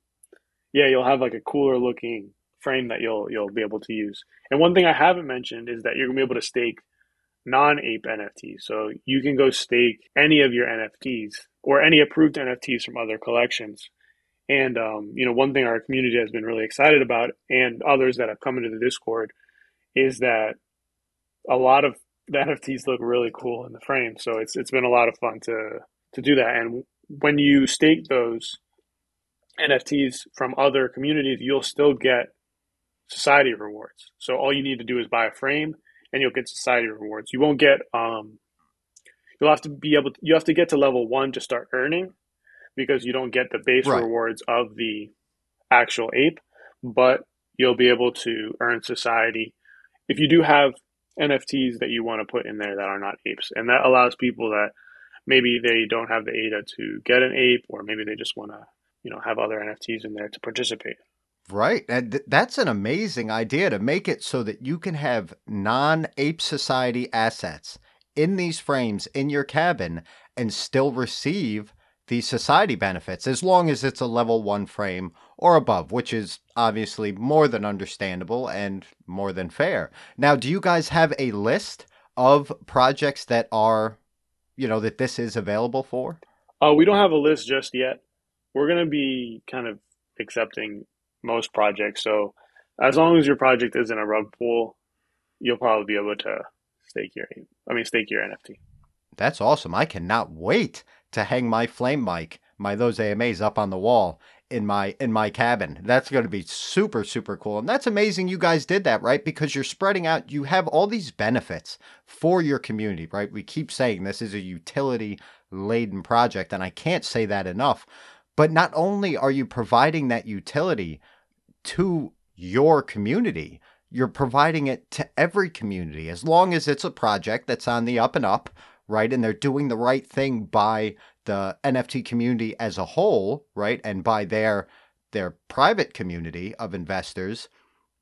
yeah, you'll have like a cooler looking frame that you'll you'll be able to use. And one thing I haven't mentioned is that you're gonna be able to stake non-ape NFTs. So you can go stake any of your NFTs or any approved NFTs from other collections. And um, you know, one thing our community has been really excited about, and others that have come into the Discord, is that a lot of the NFTs look really cool in the frame. So it's it's been a lot of fun to to do that. And when you stake those NFTs from other communities, you'll still get society rewards. So all you need to do is buy a frame and you'll get society rewards. You won't get um you'll have to be able to, you have to get to level 1 to start earning because you don't get the base right. rewards of the actual ape, but you'll be able to earn society if you do have NFTs that you want to put in there that are not apes. And that allows people that maybe they don't have the ADA to get an ape or maybe they just want to, you know, have other NFTs in there to participate. Right. And th- that's an amazing idea to make it so that you can have non ape society assets in these frames in your cabin and still receive the society benefits as long as it's a level one frame or above, which is obviously more than understandable and more than fair. Now, do you guys have a list of projects that are, you know, that this is available for? Uh, we don't have a list just yet. We're going to be kind of accepting most projects. So as long as your project isn't a rug pull, you'll probably be able to stake your, I mean, stake your NFT. That's awesome. I cannot wait to hang my flame mic, my those AMAs up on the wall in my in my cabin. That's going to be super super cool. And that's amazing you guys did that, right? Because you're spreading out, you have all these benefits for your community, right? We keep saying this is a utility laden project and I can't say that enough. But not only are you providing that utility to your community, you're providing it to every community as long as it's a project that's on the up and up right? And they're doing the right thing by the NFT community as a whole, right? And by their their private community of investors,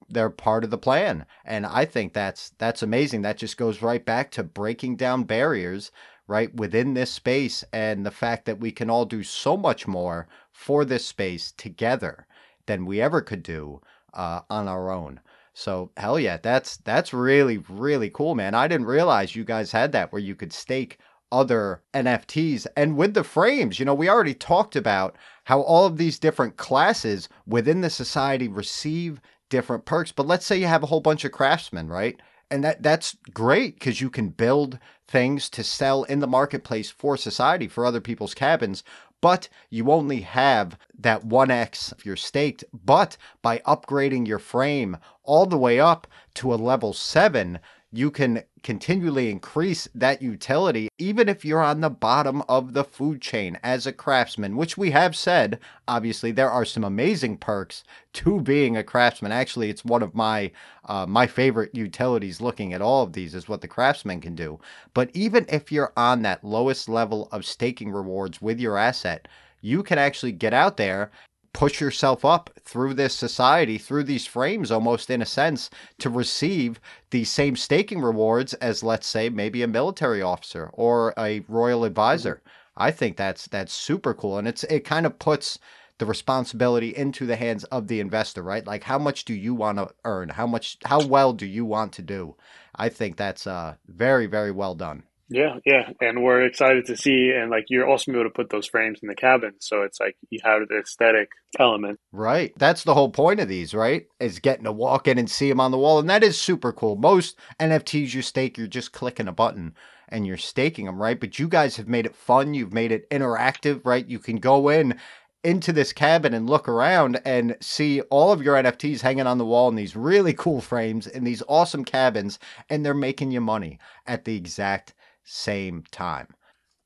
they're part of the plan. And I think that's that's amazing. That just goes right back to breaking down barriers, right, within this space and the fact that we can all do so much more for this space together than we ever could do uh, on our own. So hell yeah, that's that's really really cool, man. I didn't realize you guys had that where you could stake other NFTs and with the frames. You know, we already talked about how all of these different classes within the society receive different perks. But let's say you have a whole bunch of craftsmen, right? And that that's great because you can build things to sell in the marketplace for society for other people's cabins but you only have that 1x if you're staked. But by upgrading your frame all the way up to a level 7, you can continually increase that utility, even if you're on the bottom of the food chain as a craftsman, which we have said, obviously, there are some amazing perks to being a craftsman. Actually, it's one of my uh, my favorite utilities looking at all of these is what the craftsman can do. But even if you're on that lowest level of staking rewards with your asset, you can actually get out there push yourself up through this society, through these frames, almost in a sense, to receive the same staking rewards as, let's say, maybe a military officer or a royal advisor. Mm-hmm. I think that's that's super cool, and it's it kind of puts the responsibility into the hands of the investor, right? Like, how much do you want to earn? How much? How well do you want to do? I think that's uh, very very well done. Yeah, yeah, and we're excited to see, and like you're also able to put those frames in the cabin, so it's like you have the aesthetic element. Right, that's the whole point of these, right? Is getting to walk in and see them on the wall, and that is super cool. Most NFTs you stake, you're just clicking a button and you're staking them, right? But you guys have made it fun. You've made it interactive, right? You can go in into this cabin and look around and see all of your NFTs hanging on the wall in these really cool frames in these awesome cabins, and they're making you money at the exact same time.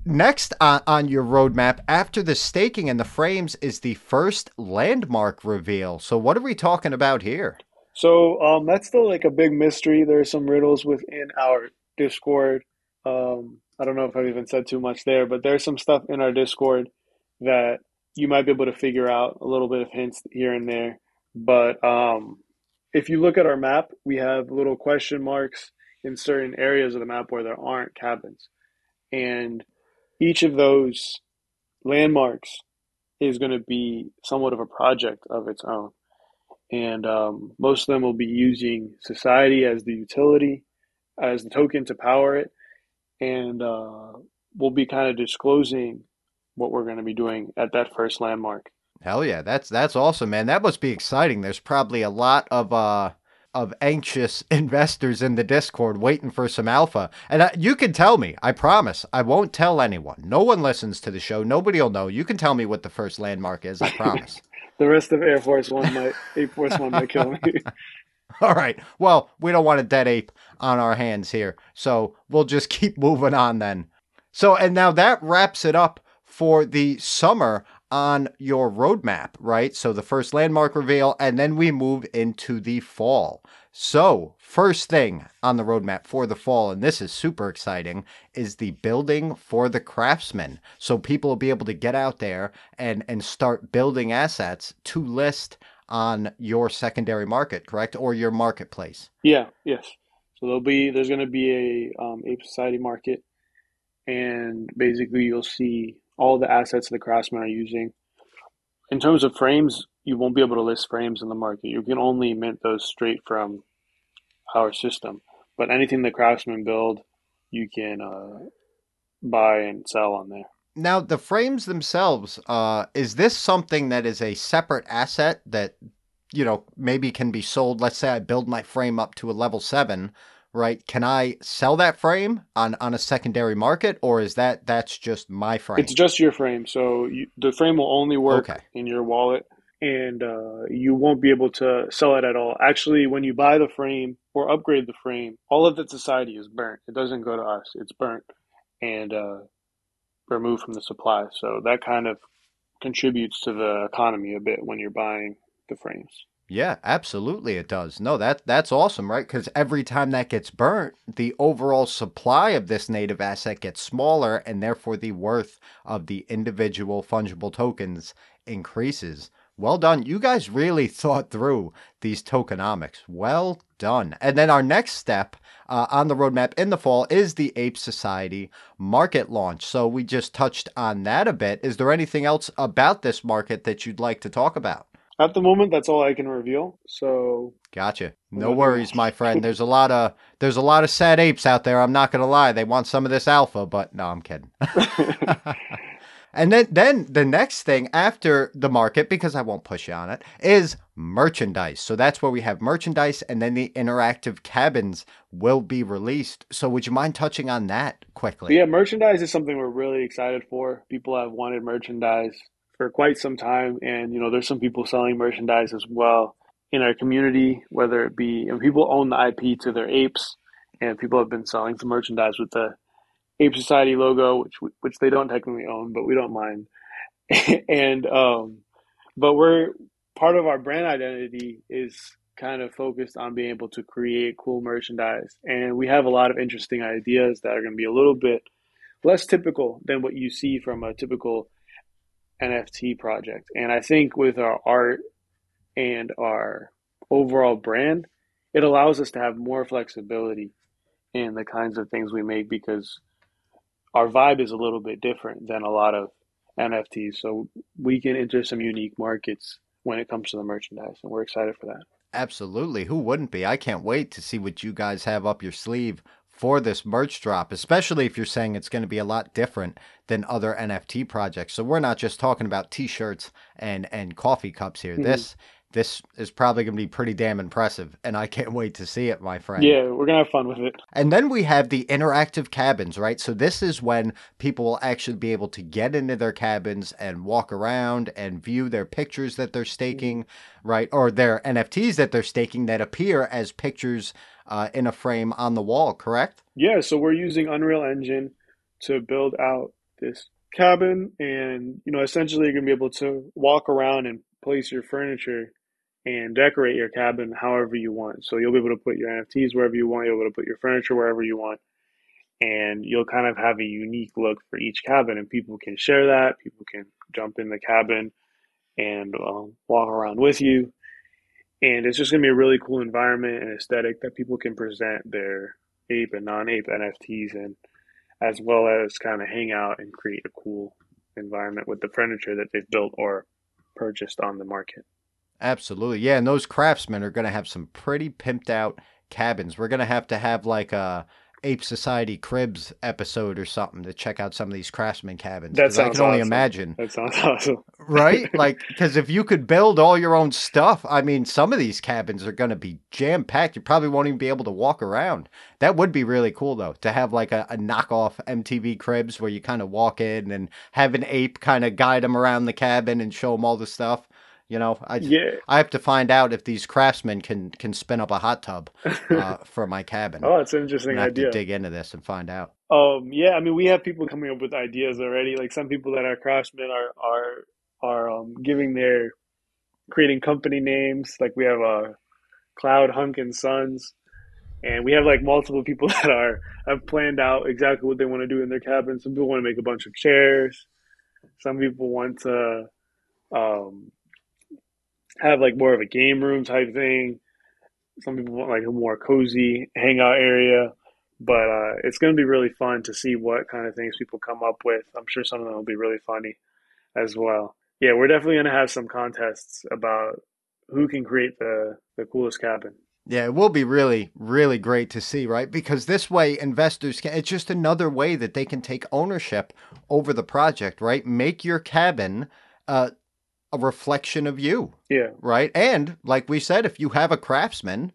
Next on, on your roadmap, after the staking and the frames, is the first landmark reveal. So, what are we talking about here? So, um, that's still like a big mystery. There are some riddles within our Discord. Um, I don't know if I've even said too much there, but there's some stuff in our Discord that you might be able to figure out a little bit of hints here and there. But um, if you look at our map, we have little question marks in certain areas of the map where there aren't cabins. And each of those landmarks is going to be somewhat of a project of its own. and um, most of them will be using society as the utility, as the token to power it, and uh, we'll be kind of disclosing what we're going to be doing at that first landmark. Hell yeah, that's that's awesome, man. That must be exciting. There's probably a lot of uh of anxious investors in the Discord waiting for some alpha. And I, you can tell me, I promise, I won't tell anyone. No one listens to the show. Nobody will know. You can tell me what the first landmark is. I promise. the rest of Air Force One might Air Force One might kill me. All right. Well, we don't want a dead ape on our hands here, so we'll just keep moving on then. So, and now that wraps it up for the summer on your roadmap, right? So the first landmark reveal, and then we move into the fall. So, first thing on the roadmap for the fall, and this is super exciting, is the building for the craftsman. So people will be able to get out there and and start building assets to list on your secondary market, correct, or your marketplace. Yeah. Yes. So there'll be there's going to be a um, Ape Society market, and basically you'll see all the assets the craftsmen are using. In terms of frames, you won't be able to list frames in the market. You can only mint those straight from our system. But anything the craftsmen build, you can uh, buy and sell on there. Now, the frames themselves, uh, is this something that is a separate asset that, you know, maybe can be sold? Let's say I build my frame up to a level seven right? Can I sell that frame on on a secondary market, or is that that's just my frame? It's just your frame. So you, the frame will only work okay. in your wallet, and uh, you won't be able to sell it at all. Actually, when you buy the frame or upgrade the frame, all of the society is burnt. It doesn't go to us. It's burnt and uh, removed from the supply. So that kind of contributes to the economy a bit when you're buying the frames. Yeah, absolutely it does. No, that that's awesome, right? Cuz every time that gets burnt, the overall supply of this native asset gets smaller and therefore the worth of the individual fungible tokens increases. Well done. You guys really thought through these tokenomics. Well done. And then our next step uh, on the roadmap in the fall is the Ape Society market launch. So we just touched on that a bit. Is there anything else about this market that you'd like to talk about? At the moment, that's all I can reveal. So Gotcha. No worries, my friend. There's a lot of there's a lot of sad apes out there. I'm not gonna lie. They want some of this alpha, but no, I'm kidding. and then then the next thing after the market, because I won't push you on it, is merchandise. So that's where we have merchandise, and then the interactive cabins will be released. So would you mind touching on that quickly? Yeah, merchandise is something we're really excited for. People have wanted merchandise for quite some time. And, you know, there's some people selling merchandise as well in our community, whether it be, and people own the IP to their apes, and people have been selling some merchandise with the Ape Society logo, which which they don't technically own, but we don't mind. and um, but we're part of our brand identity is kind of focused on being able to create cool merchandise, and we have a lot of interesting ideas that are going to be a little bit less typical than what you see from a typical NFT project. And I think with our art and our overall brand, it allows us to have more flexibility in the kinds of things we make because our vibe is a little bit different than a lot of NFTs. So we can enter some unique markets when it comes to the merchandise, and we're excited for that. Absolutely. Who wouldn't be? I can't wait to see what you guys have up your sleeve for this merch drop, especially if you're saying it's going to be a lot different than other NFT projects. So we're not just talking about t-shirts and and coffee cups here. Mm-hmm. This this is probably going to be pretty damn impressive, and I can't wait to see it, my friend. Yeah, we're going to have fun with it. And then we have the interactive cabins, right? So this is when people will actually be able to get into their cabins and walk around and view their pictures that they're staking, right? Or their NFTs that they're staking that appear as pictures uh, in a frame on the wall, correct? Yeah, so we're using Unreal Engine to build out this cabin and you know essentially you're to be able to walk around and place your furniture and decorate your cabin however you want. So you'll be able to put your NFTs wherever you want, you'll be able to put your furniture wherever you want. And you'll kind of have a unique look for each cabin, and people can share that. People can jump in the cabin and um, walk around with you. And it's just going to be a really cool environment and aesthetic that people can present their ape and non ape NFTs in, as well as kind of hang out and create a cool environment with the furniture that they've built or purchased on the market. Absolutely. Yeah, and those craftsmen are going to have some pretty pimped out cabins. We're going to have to have like a Ape Society Cribs episode or something to check out some of these craftsman cabins. That 'cause I sounds can only awesome. imagine, That sounds awesome. right? like, because if you could build all your own stuff, I mean, some of these cabins are going to be jam packed. You probably won't even be able to walk around. That would be really cool, though, to have like a, a knockoff MTV Cribs where you kind of walk in and have an ape kind of guide them around the cabin and show them all the stuff. You know, I Yeah. I have to find out if these craftsmen can can spin up a hot tub uh, for my cabin. Oh, it's an interesting gonna have to dig into this and find out. Um, yeah, I mean, we have people coming up with ideas already. Like some people that are craftsmen are are are um, giving their creating company names. Like we have uh, Cloud Hunk and Sons, and we have like multiple people that are have planned out exactly what they want to do in their cabin. Some people want to make a bunch of chairs. Some people want to um, have like more of a game room type thing. Some people want like a more cozy hangout area. But uh, it's going to be really fun to see what kind of things people come up with. I'm sure some of them will be really funny as well. Yeah, we're definitely going to have some contests about who can create the, the coolest cabin. Yeah, it will be really, really great to see, right? Because this way, investors can, it's just another way that they can take ownership over the project, right? Make your cabin uh, a reflection of you, Yeah, right? And like we said, if you have a craftsman,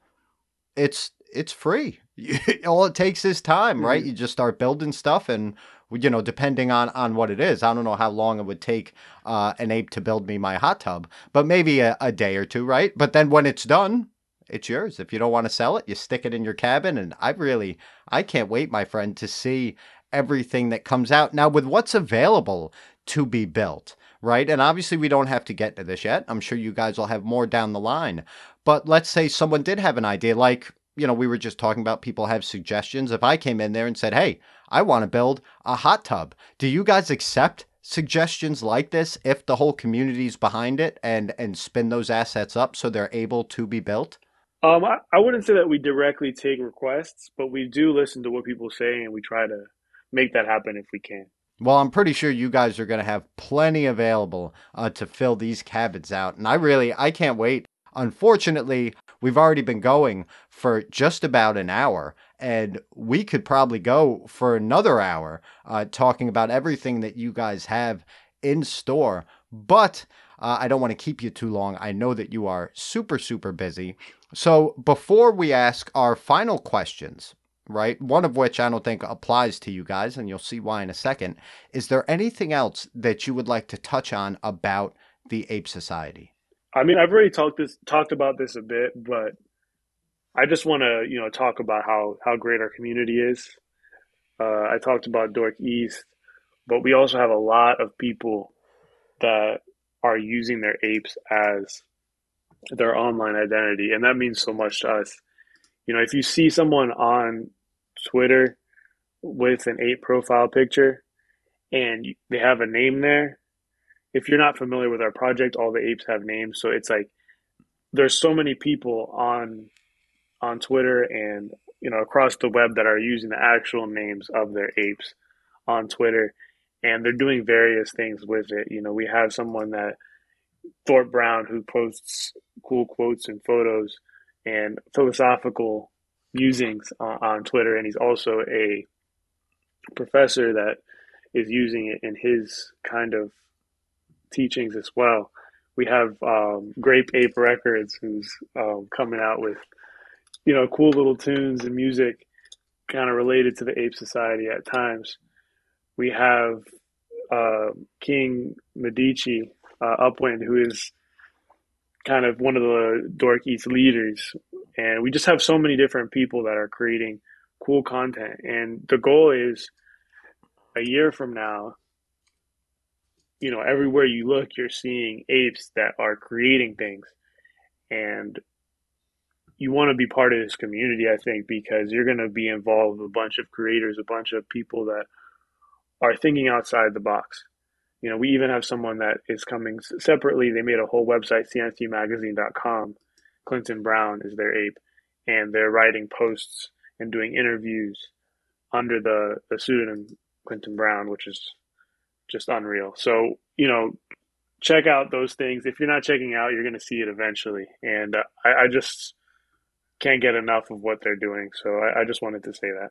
it's it's free. All it takes is time, right? Mhm. You just start building stuff, and you know, depending on on what it is, I don't know how long it would take uh, an ape to build me my hot tub, but maybe a, a day or two, right? But then when it's done, it's yours. If you don't want to sell it, you stick it in your cabin, and I really, I can't wait, my friend, to see everything that comes out now with what's available to be built. Right. And obviously, we don't have to get to this yet. I'm sure you guys will have more down the line. But let's say someone did have an idea, like, you know, we were just talking about people have suggestions. If I came in there and said, hey, I want to build a hot tub, do you guys accept suggestions like this if the whole community's behind it and and spin those assets up so they're able to be built? um, I, I wouldn't say that we directly take requests, but we do listen to what people say and we try to make that happen if we can. Well, I'm pretty sure you guys are going to have plenty available uh, to fill these cabins out. And I really, I can't wait. Unfortunately, we've already been going for just about an hour, and we could probably go for another hour uh, talking about everything that you guys have in store. But uh, I don't want to keep you too long. I know that you are super, super busy. So before we ask our final questions, right? One of which I don't think applies to you guys, and you'll see why in a second. Is there anything else that you would like to touch on about the Ape Society? I mean, I've already talked this talked about this a bit, but I just want to, you know, talk about how how great our community is. Uh, I talked about Doork East, but we also have a lot of people that are using their apes as their online identity, and that means so much to us. You know, if you see someone on Twitter with an ape profile picture and they have a name there, if you're not familiar with our project, all the apes have names. So it's like there's so many people on on Twitter and you know across the web that are using the actual names of their apes on Twitter, and they're doing various things with it. You know, we have someone that Thorpe Brown who posts cool quotes and photos and philosophical musings on, on Twitter, and he's also a professor that is using it in his kind of teachings as well. We have um, Grape Ape Records, who's um, coming out with you know cool little tunes and music, kind of related to the Ape Society at times. We have uh, King Medici uh, Upwind, who is kind of one of the Doork East leaders, and we just have so many different people that are creating cool content. And the goal is a year from now, you know, everywhere you look, you're seeing apes that are creating things. And you want to be part of this community, I think, because you're going to be involved with a bunch of creators, a bunch of people that are thinking outside the box. You know, we even have someone that is coming separately. They made a whole website, cncmagazine.com. Clinton Brown is their ape, and they're writing posts and doing interviews under the, the pseudonym Clinton Brown, which is just unreal. So, you know, check out those things. If you're not checking out, you're going to see it eventually. And uh, I, I, just can't get enough of what they're doing. So I, I just wanted to say that.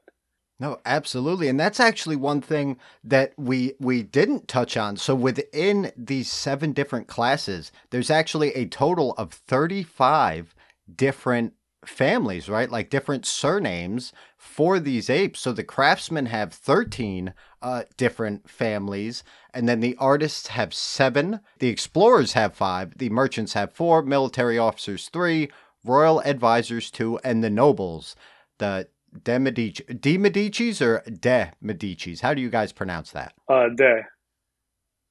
No, absolutely. And that's actually one thing that we we didn't touch on. So within these seven different classes, there's actually a total of 35 different families, right? Like different surnames for these apes. So the craftsmen have 13 uh, different families, and then the artists have seven, the explorers have five, the merchants have four, military officers three, royal advisors two, and the nobles, the De Medici, De Medicis or De Medicis? How do you guys pronounce that? Uh, De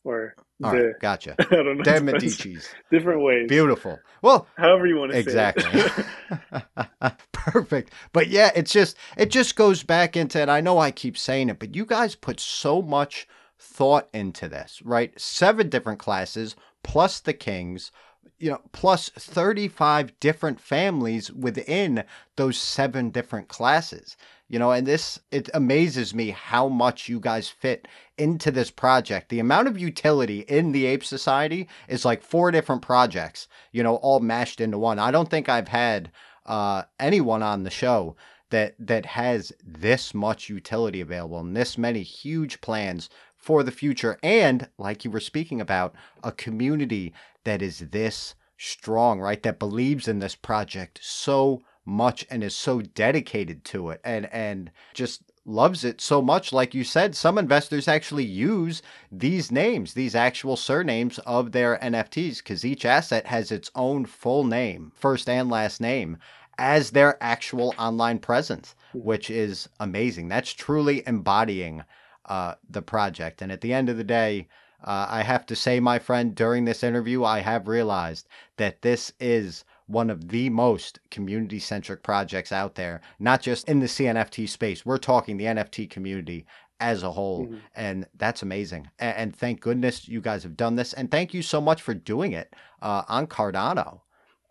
or all right, gotcha. I don't know. De Medicis. Different ways. Beautiful. Well, however you want to say it. exactly. Perfect. But yeah, it's just it just goes back into and I know I keep saying it, but you guys put so much thought into this, right? Seven different classes plus the kings, you know, plus 35 different families within those seven different classes. You know and this it amazes me how much you guys fit into this project. The amount of utility in the ape society is like four different projects you know all mashed into one. I don't think i've had uh, anyone on the show that that has this much utility available and this many huge plans for the future. And like you were speaking about a community that is this strong right that believes in this project so much and is so dedicated to it and and just loves it so much like you said some investors actually use these names these actual surnames of their NFTs cuz each asset has its own full name first and last name as their actual online presence hmm. which is amazing that's truly embodying uh, the project and at the end of the day uh, I have to say, my friend, during this interview, I have realized that this is one of the most community centric projects out there, not just in the CNFT space. We're talking the NFT community as a whole. Mm-hmm. And that's amazing. And, and, thank goodness you guys have done this. And thank you so much for doing it uh, on Cardano.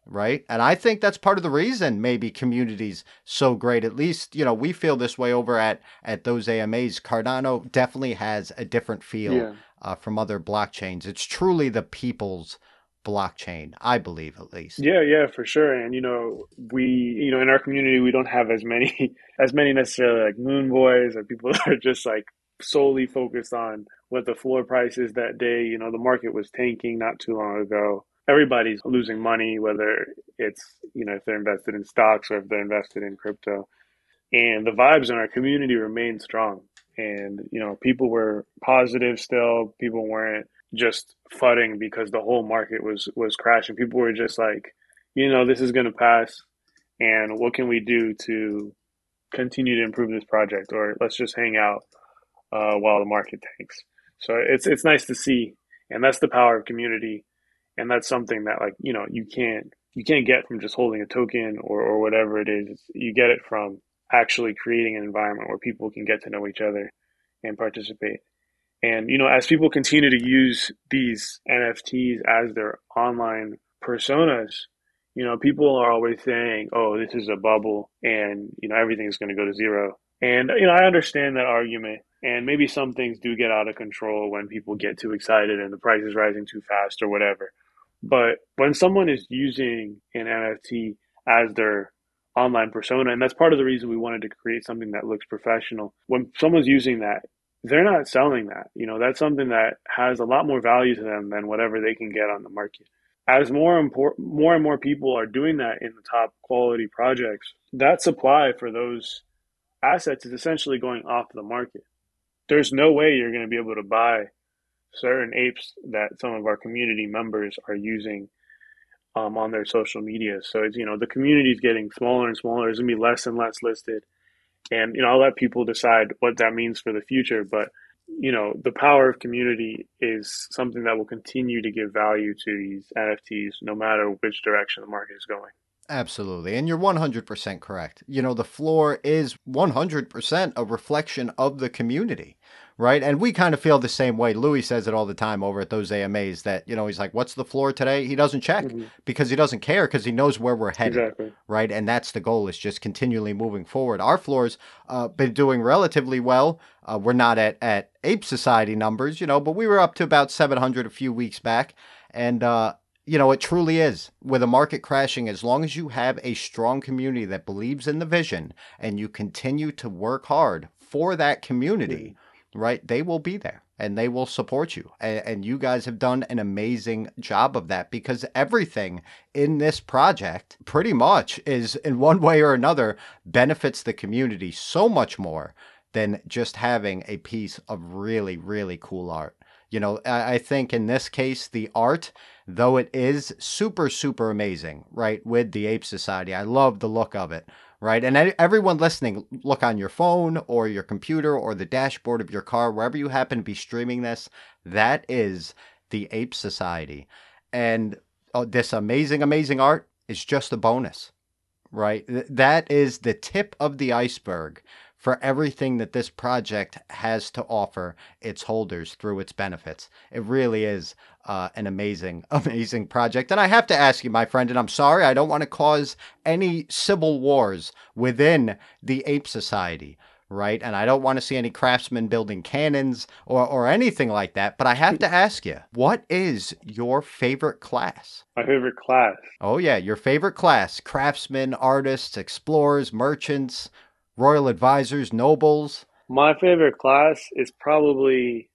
Right. And I think that's part of the reason maybe community's so great. At least, you know, we feel this way over at, at those AMAs. Cardano definitely has a different feel yeah. uh, from other blockchains. It's truly the people's blockchain, I believe at least. Yeah, yeah, for sure. And you know, we you know in our community we don't have as many as many necessarily like moon boys or people that are just like solely focused on what the floor price is that day. You know, the market was tanking not too long ago. Everybody's losing money, whether it's you know if they're invested in stocks or if they're invested in crypto. And the vibes in our community remain strong. And you know, people were positive still. People weren't just fudding because the whole market was was crashing. People were just like, you know, this is to pass, and what can we do to continue to improve this project, or let's just hang out uh, while the market tanks. So it's it's nice to see, and that's the power of community, and that's something that like you know you can't you can't get from just holding a token or or whatever it is. You get it from actually creating an environment where people can get to know each other and participate. And, you know, as people continue to use these NFTs as their online personas, you know, people are always saying, oh, this is a bubble and, you know, everything is going to go to zero. And, you know, I understand that argument. And maybe some things do get out of control when people get too excited and the price is rising too fast or whatever. But when someone is using an NFT as their online persona, and that's part of the reason we wanted to create something that looks professional, when someone's using that, they're not selling that. You know, that's something that has a lot more value to them than whatever they can get on the market. As more more and more people are doing that in the top quality projects, that supply for those assets is essentially going off the market. There's no way you're going to be able to buy certain apes that some of our community members are using um, on their social media. So it's, you know, the community is getting smaller and smaller. There's to be less and less listed and you know i'll let people decide what that means for the future but you know the power of community is something that will continue to give value to these nfts no matter which direction the market is going Absolutely. And you're 100% correct. You know, the floor is 100% a reflection of the community, right? And we kind of feel the same way. Louis says it all the time over at those AMAs that, you know, he's like, what's the floor today? He doesn't check mm-hmm. because he doesn't care because he knows where we're headed, exactly. right? And that's the goal is just continually moving forward. Our floor's uh, been doing relatively well. Uh, we're not at, at Ape Society numbers, you know, but we were up to about 700 a few weeks back. And, uh, you know, it truly is. With a market crashing, as long as you have a strong community that believes in the vision and you continue to work hard for that community, right, they will be there and they will support you. And, and, you guys have done an amazing job of that because everything in this project pretty much is, in one way or another, benefits the community so much more than just having a piece of really, really cool art. You know, I, I think in this case, the art, though it is super, super amazing, right, with the Ape Society, I love the look of it right? And everyone listening, look on your phone or your computer or the dashboard of your car, wherever you happen to be streaming this. That is the Ape Society. And oh, this amazing, amazing art is just a bonus, right? That is the tip of the iceberg for everything that this project has to offer its holders through its benefits. It really is uh, an amazing, amazing project. And I have to ask you, my friend, and I'm sorry, I don't want to cause any civil wars within the Ape Society. Right. And I don't want to see any craftsmen building cannons or, or anything like that. But I have to ask you, what is your favorite class? My favorite class. Oh, yeah. Your favorite class craftsmen, artists, explorers, merchants royal advisors, nobles? My favorite class is probably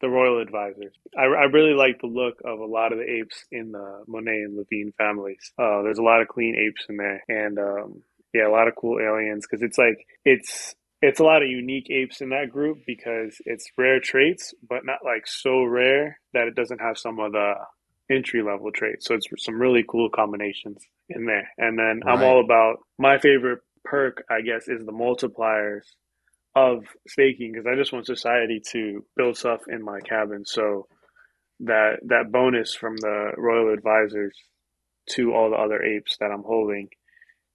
the royal advisors. I, I really like the look of a lot of the apes in the Monet and Levine families. Uh, there's a lot of clean apes in there, and um, yeah, a lot of cool aliens because it's like it's it's a lot of unique apes in that group because it's rare traits, but not like so rare that it doesn't have some of the entry level traits. So it's some really cool combinations in there. And then right. I'm all about my favorite perk, I guess, is the multipliers of staking because I just want society to build stuff in my cabin. So that that bonus from the royal advisors to all the other apes that I'm holding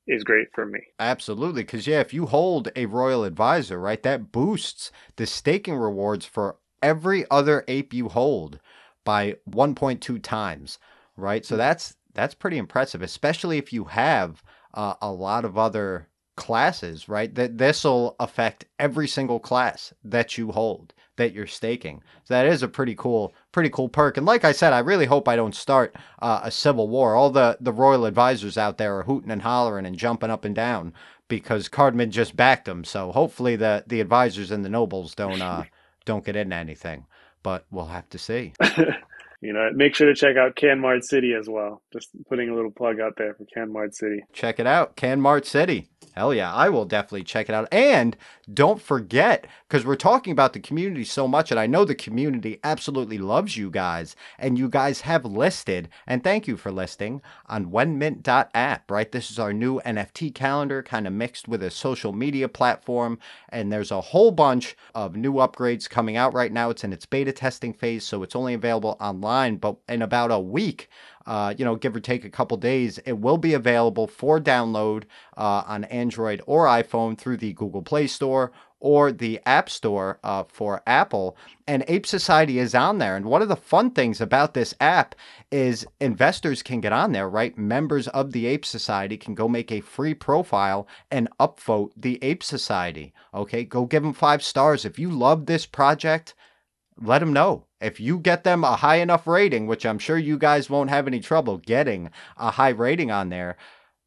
is great for me. Absolutely, because yeah, if you hold a royal advisor, right, that boosts the staking rewards for every other ape you hold by 1.2 times, right? So that's that's pretty impressive, especially if you have uh, a lot of other classes, right? That this will affect every single class that you hold that you're staking. So that is a pretty cool, pretty cool perk. And like I said, I really hope I don't start uh, a civil war. All the the royal advisors out there are hooting and hollering and jumping up and down because Cardman just backed them. So hopefully the the advisors and the nobles don't uh, don't get into anything. But we'll have to see. you know, make sure to check out Canmart City as well. Just putting a little plug out there for Canmart City. Check it out, Canmart City. Hell yeah, I will definitely check it out. And don't forget, because we're talking about the community so much, and I know the community absolutely loves you guys, and you guys have listed, and thank you for listing, on wenmint.app, right? This is our new NFT calendar, kind of mixed with a social media platform, and there's a whole bunch of new upgrades coming out right now. It's in its beta testing phase, so it's only available online, but in about a week, uh, you know, give or take a couple days, it will be available for download uh, on Android or iPhone through the Google Play Store or the App Store uh, for Apple. And Ape Society is on there. And one of the fun things about this app is investors can get on there, right? Members of the Ape Society can go make a free profile and upvote the Ape Society. Okay, go give them five stars. If you love this project, let them know. If you get them a high enough rating, which I'm sure you guys won't have any trouble getting a high rating on there,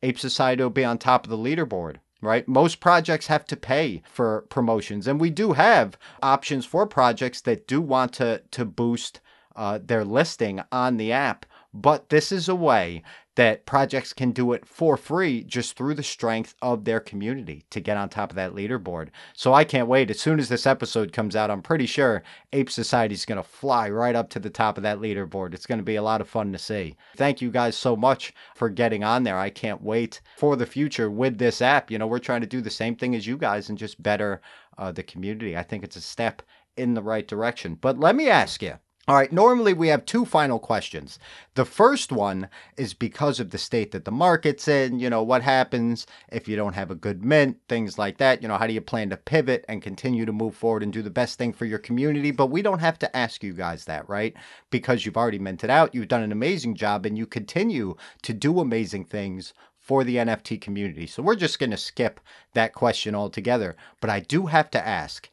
Ape Society will be on top of the leaderboard right? Most projects have to pay for promotions, and we do have options for projects that do want to to boost uh, their listing on the app. But this is a way that projects can do it for free just through the strength of their community to get on top of that leaderboard. So I can't wait. As soon as this episode comes out, I'm pretty sure Ape Society is going to fly right up to the top of that leaderboard. It's going to be a lot of fun to see. Thank you guys so much for getting on there. I can't wait for the future with this app. You know, we're trying to do the same thing as you guys and just better uh, the community. I think it's a step in the right direction. But let me ask you All right, normally we have two final questions. The first one is because of the state that the market's in, you know, what happens if you don't have a good mint, things like that. You know, how do you plan to pivot and continue to move forward and do the best thing for your community? But we don't have to ask you guys that, right? Because you've already minted out, you've done an amazing job, and you continue to do amazing things for the NFT community. So we're just going to skip that question altogether. But I do have to ask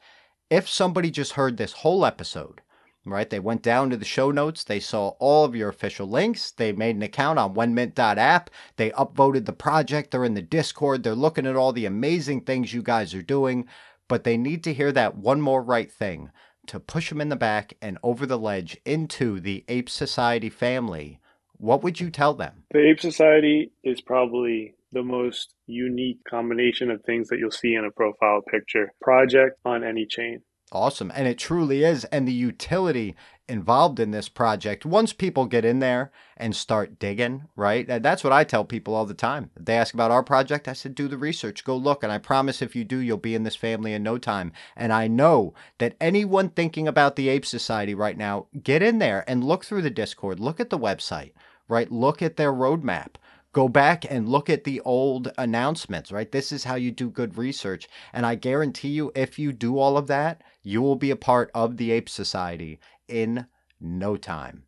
if somebody just heard this whole episode, right? They went down to the show notes. They saw all of your official links. They made an account on wenmint.app. They upvoted the project. They're in the Discord. They're looking at all the amazing things you guys are doing. But they need to hear that one more right thing to push them in the back and over the ledge into the Ape Society family. What would you tell them? The Ape Society is probably the most unique combination of things that you'll see in a profile picture project on any chain. Awesome. And it truly is. And the utility involved in this project, once people get in there and start digging, right? That's what I tell people all the time. They ask about our project. I said, do the research, go look. And I promise if you do, you'll be in this family in no time. And I know that anyone thinking about the Ape Society right now, get in there and look through the Discord, look at the website, right? Look at their roadmap go back and look at the old announcements, right? This is how you do good research. And I guarantee you, if you do all of that, you will be a part of the Ape Society in no time.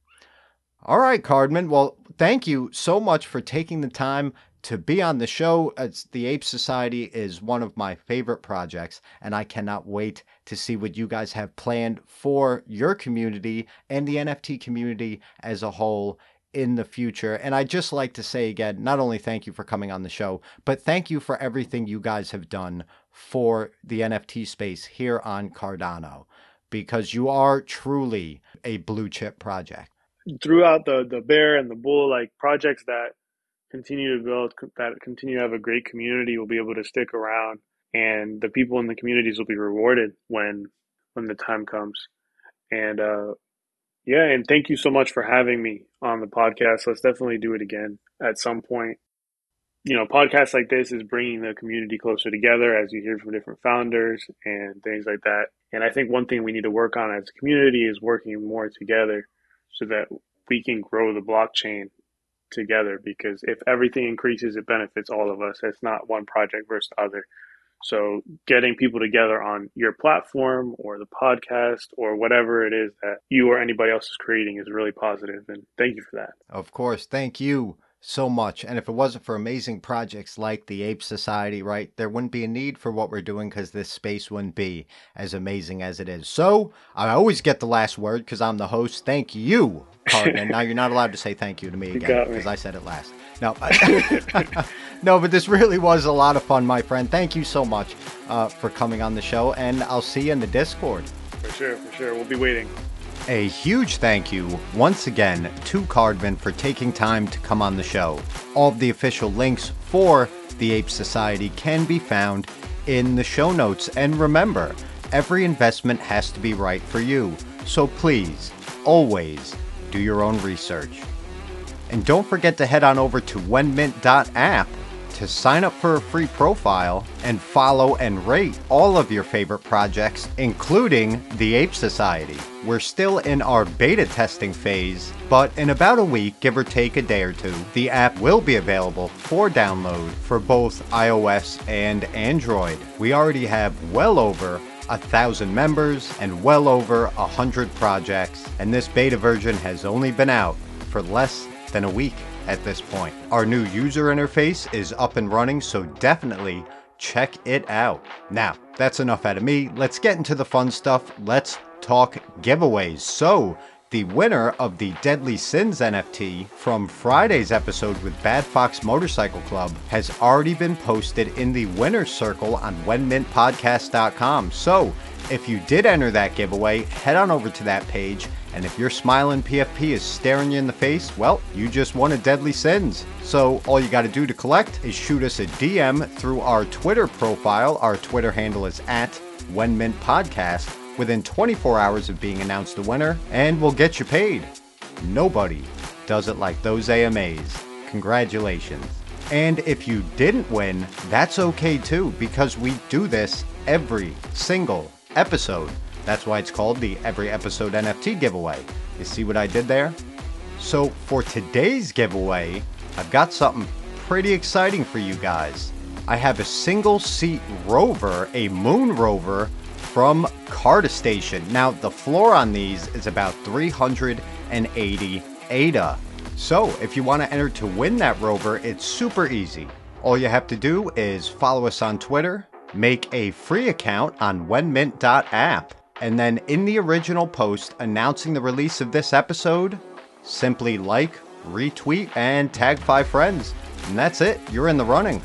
All right, Cardman. Well, thank you so much for taking the time to be on the show. It's, the Ape Society is one of my favorite projects, and I cannot wait to see what you guys have planned for your community and the NFT community as a whole in the future. And I'd just like to say again, not only thank you for coming on the show, but thank you for everything you guys have done for the NFT space here on Cardano because you are truly a blue chip project. Throughout the the bear and the bull, like projects that continue to build, that continue to have a great community, will be able to stick around, and the people in the communities will be rewarded when when the time comes. And uh, yeah, and thank you so much for having me on the podcast. Let's definitely do it again at some point. You know, podcasts like this is bringing the community closer together as you hear from different founders and things like that. And I think one thing we need to work on as a community is working more together so that we can grow the blockchain together because if everything increases, it benefits all of us. It's not one project versus the other. So getting people together on your platform or the podcast or whatever it is that you or anybody else is creating is really positive. and thank you for that. Of course, thank you so much. And if it wasn't for amazing projects like the Ape Society, right, there wouldn't be a need for what we're doing because this space wouldn't be as amazing as it is. So I always get the last word because I'm the host. Thank you, Cardman. now you're not allowed to say thank you to me again because I said it last. No, no, but this really was a lot of fun, my friend. Thank you so much uh, for coming on the show, and I'll see you in the Discord. For sure, for sure. We'll be waiting. A huge thank you once again to Cardman for taking time to come on the show. All of the official links for the Ape Society can be found in the show notes. And remember, every investment has to be right for you. So please, always do your own research. And don't forget to head on over to wenmint.app to sign up for a free profile and follow and rate all of your favorite projects, including the Ape Society. We're still in our beta testing phase, but in about a week, give or take a day or two, the app will be available for download for both iOS and Android. We already have well over a thousand members and well over a hundred projects, and this beta version has only been out for less than a week at this point. Our new user interface is up and running, so definitely check it out. Now, that's enough out of me. Let's get into the fun stuff. Let's talk giveaways. So, the winner of the Deadly Sins NFT from Friday's episode with Bad Fox Motorcycle Club has already been posted in the winner's circle on WenMintPodcast.com. So, if you did enter that giveaway, head on over to that page and if your smiling PFP is staring you in the face, well, you just won a Deadly Sins. So all you got to do to collect is shoot us a DM through our Twitter profile. Our Twitter handle is at When Podcast within 24 hours of being announced the winner, and we'll get you paid. Nobody does it like ThoseAMAs. Congratulations. And if you didn't win, that's okay too, because we do this every single episode. That's why it's called the Every Episode NFT giveaway. You see what I did there? So for today's giveaway, I've got something pretty exciting for you guys. I have a single seat rover, a moon rover from CardaStation. Now the floor on these is about 380 ADA. So if you want to enter to win that rover, it's super easy. All you have to do is follow us on Twitter, make a free account on wenmint.app, and then in the original post announcing the release of this episode, simply like, retweet, and tag five friends. And that's it, you're in the running.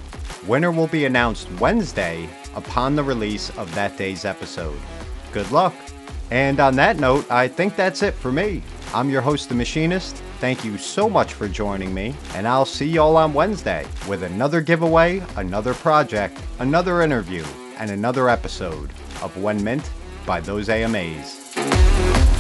Winner will be announced Wednesday upon the release of that day's episode. Good luck. And on that note, I think that's it for me. I'm your host, The Machinist. Thank you so much for joining me, and I'll see y'all on Wednesday with another giveaway, another project, another interview, and another episode of WenMint by ThoseAMAs.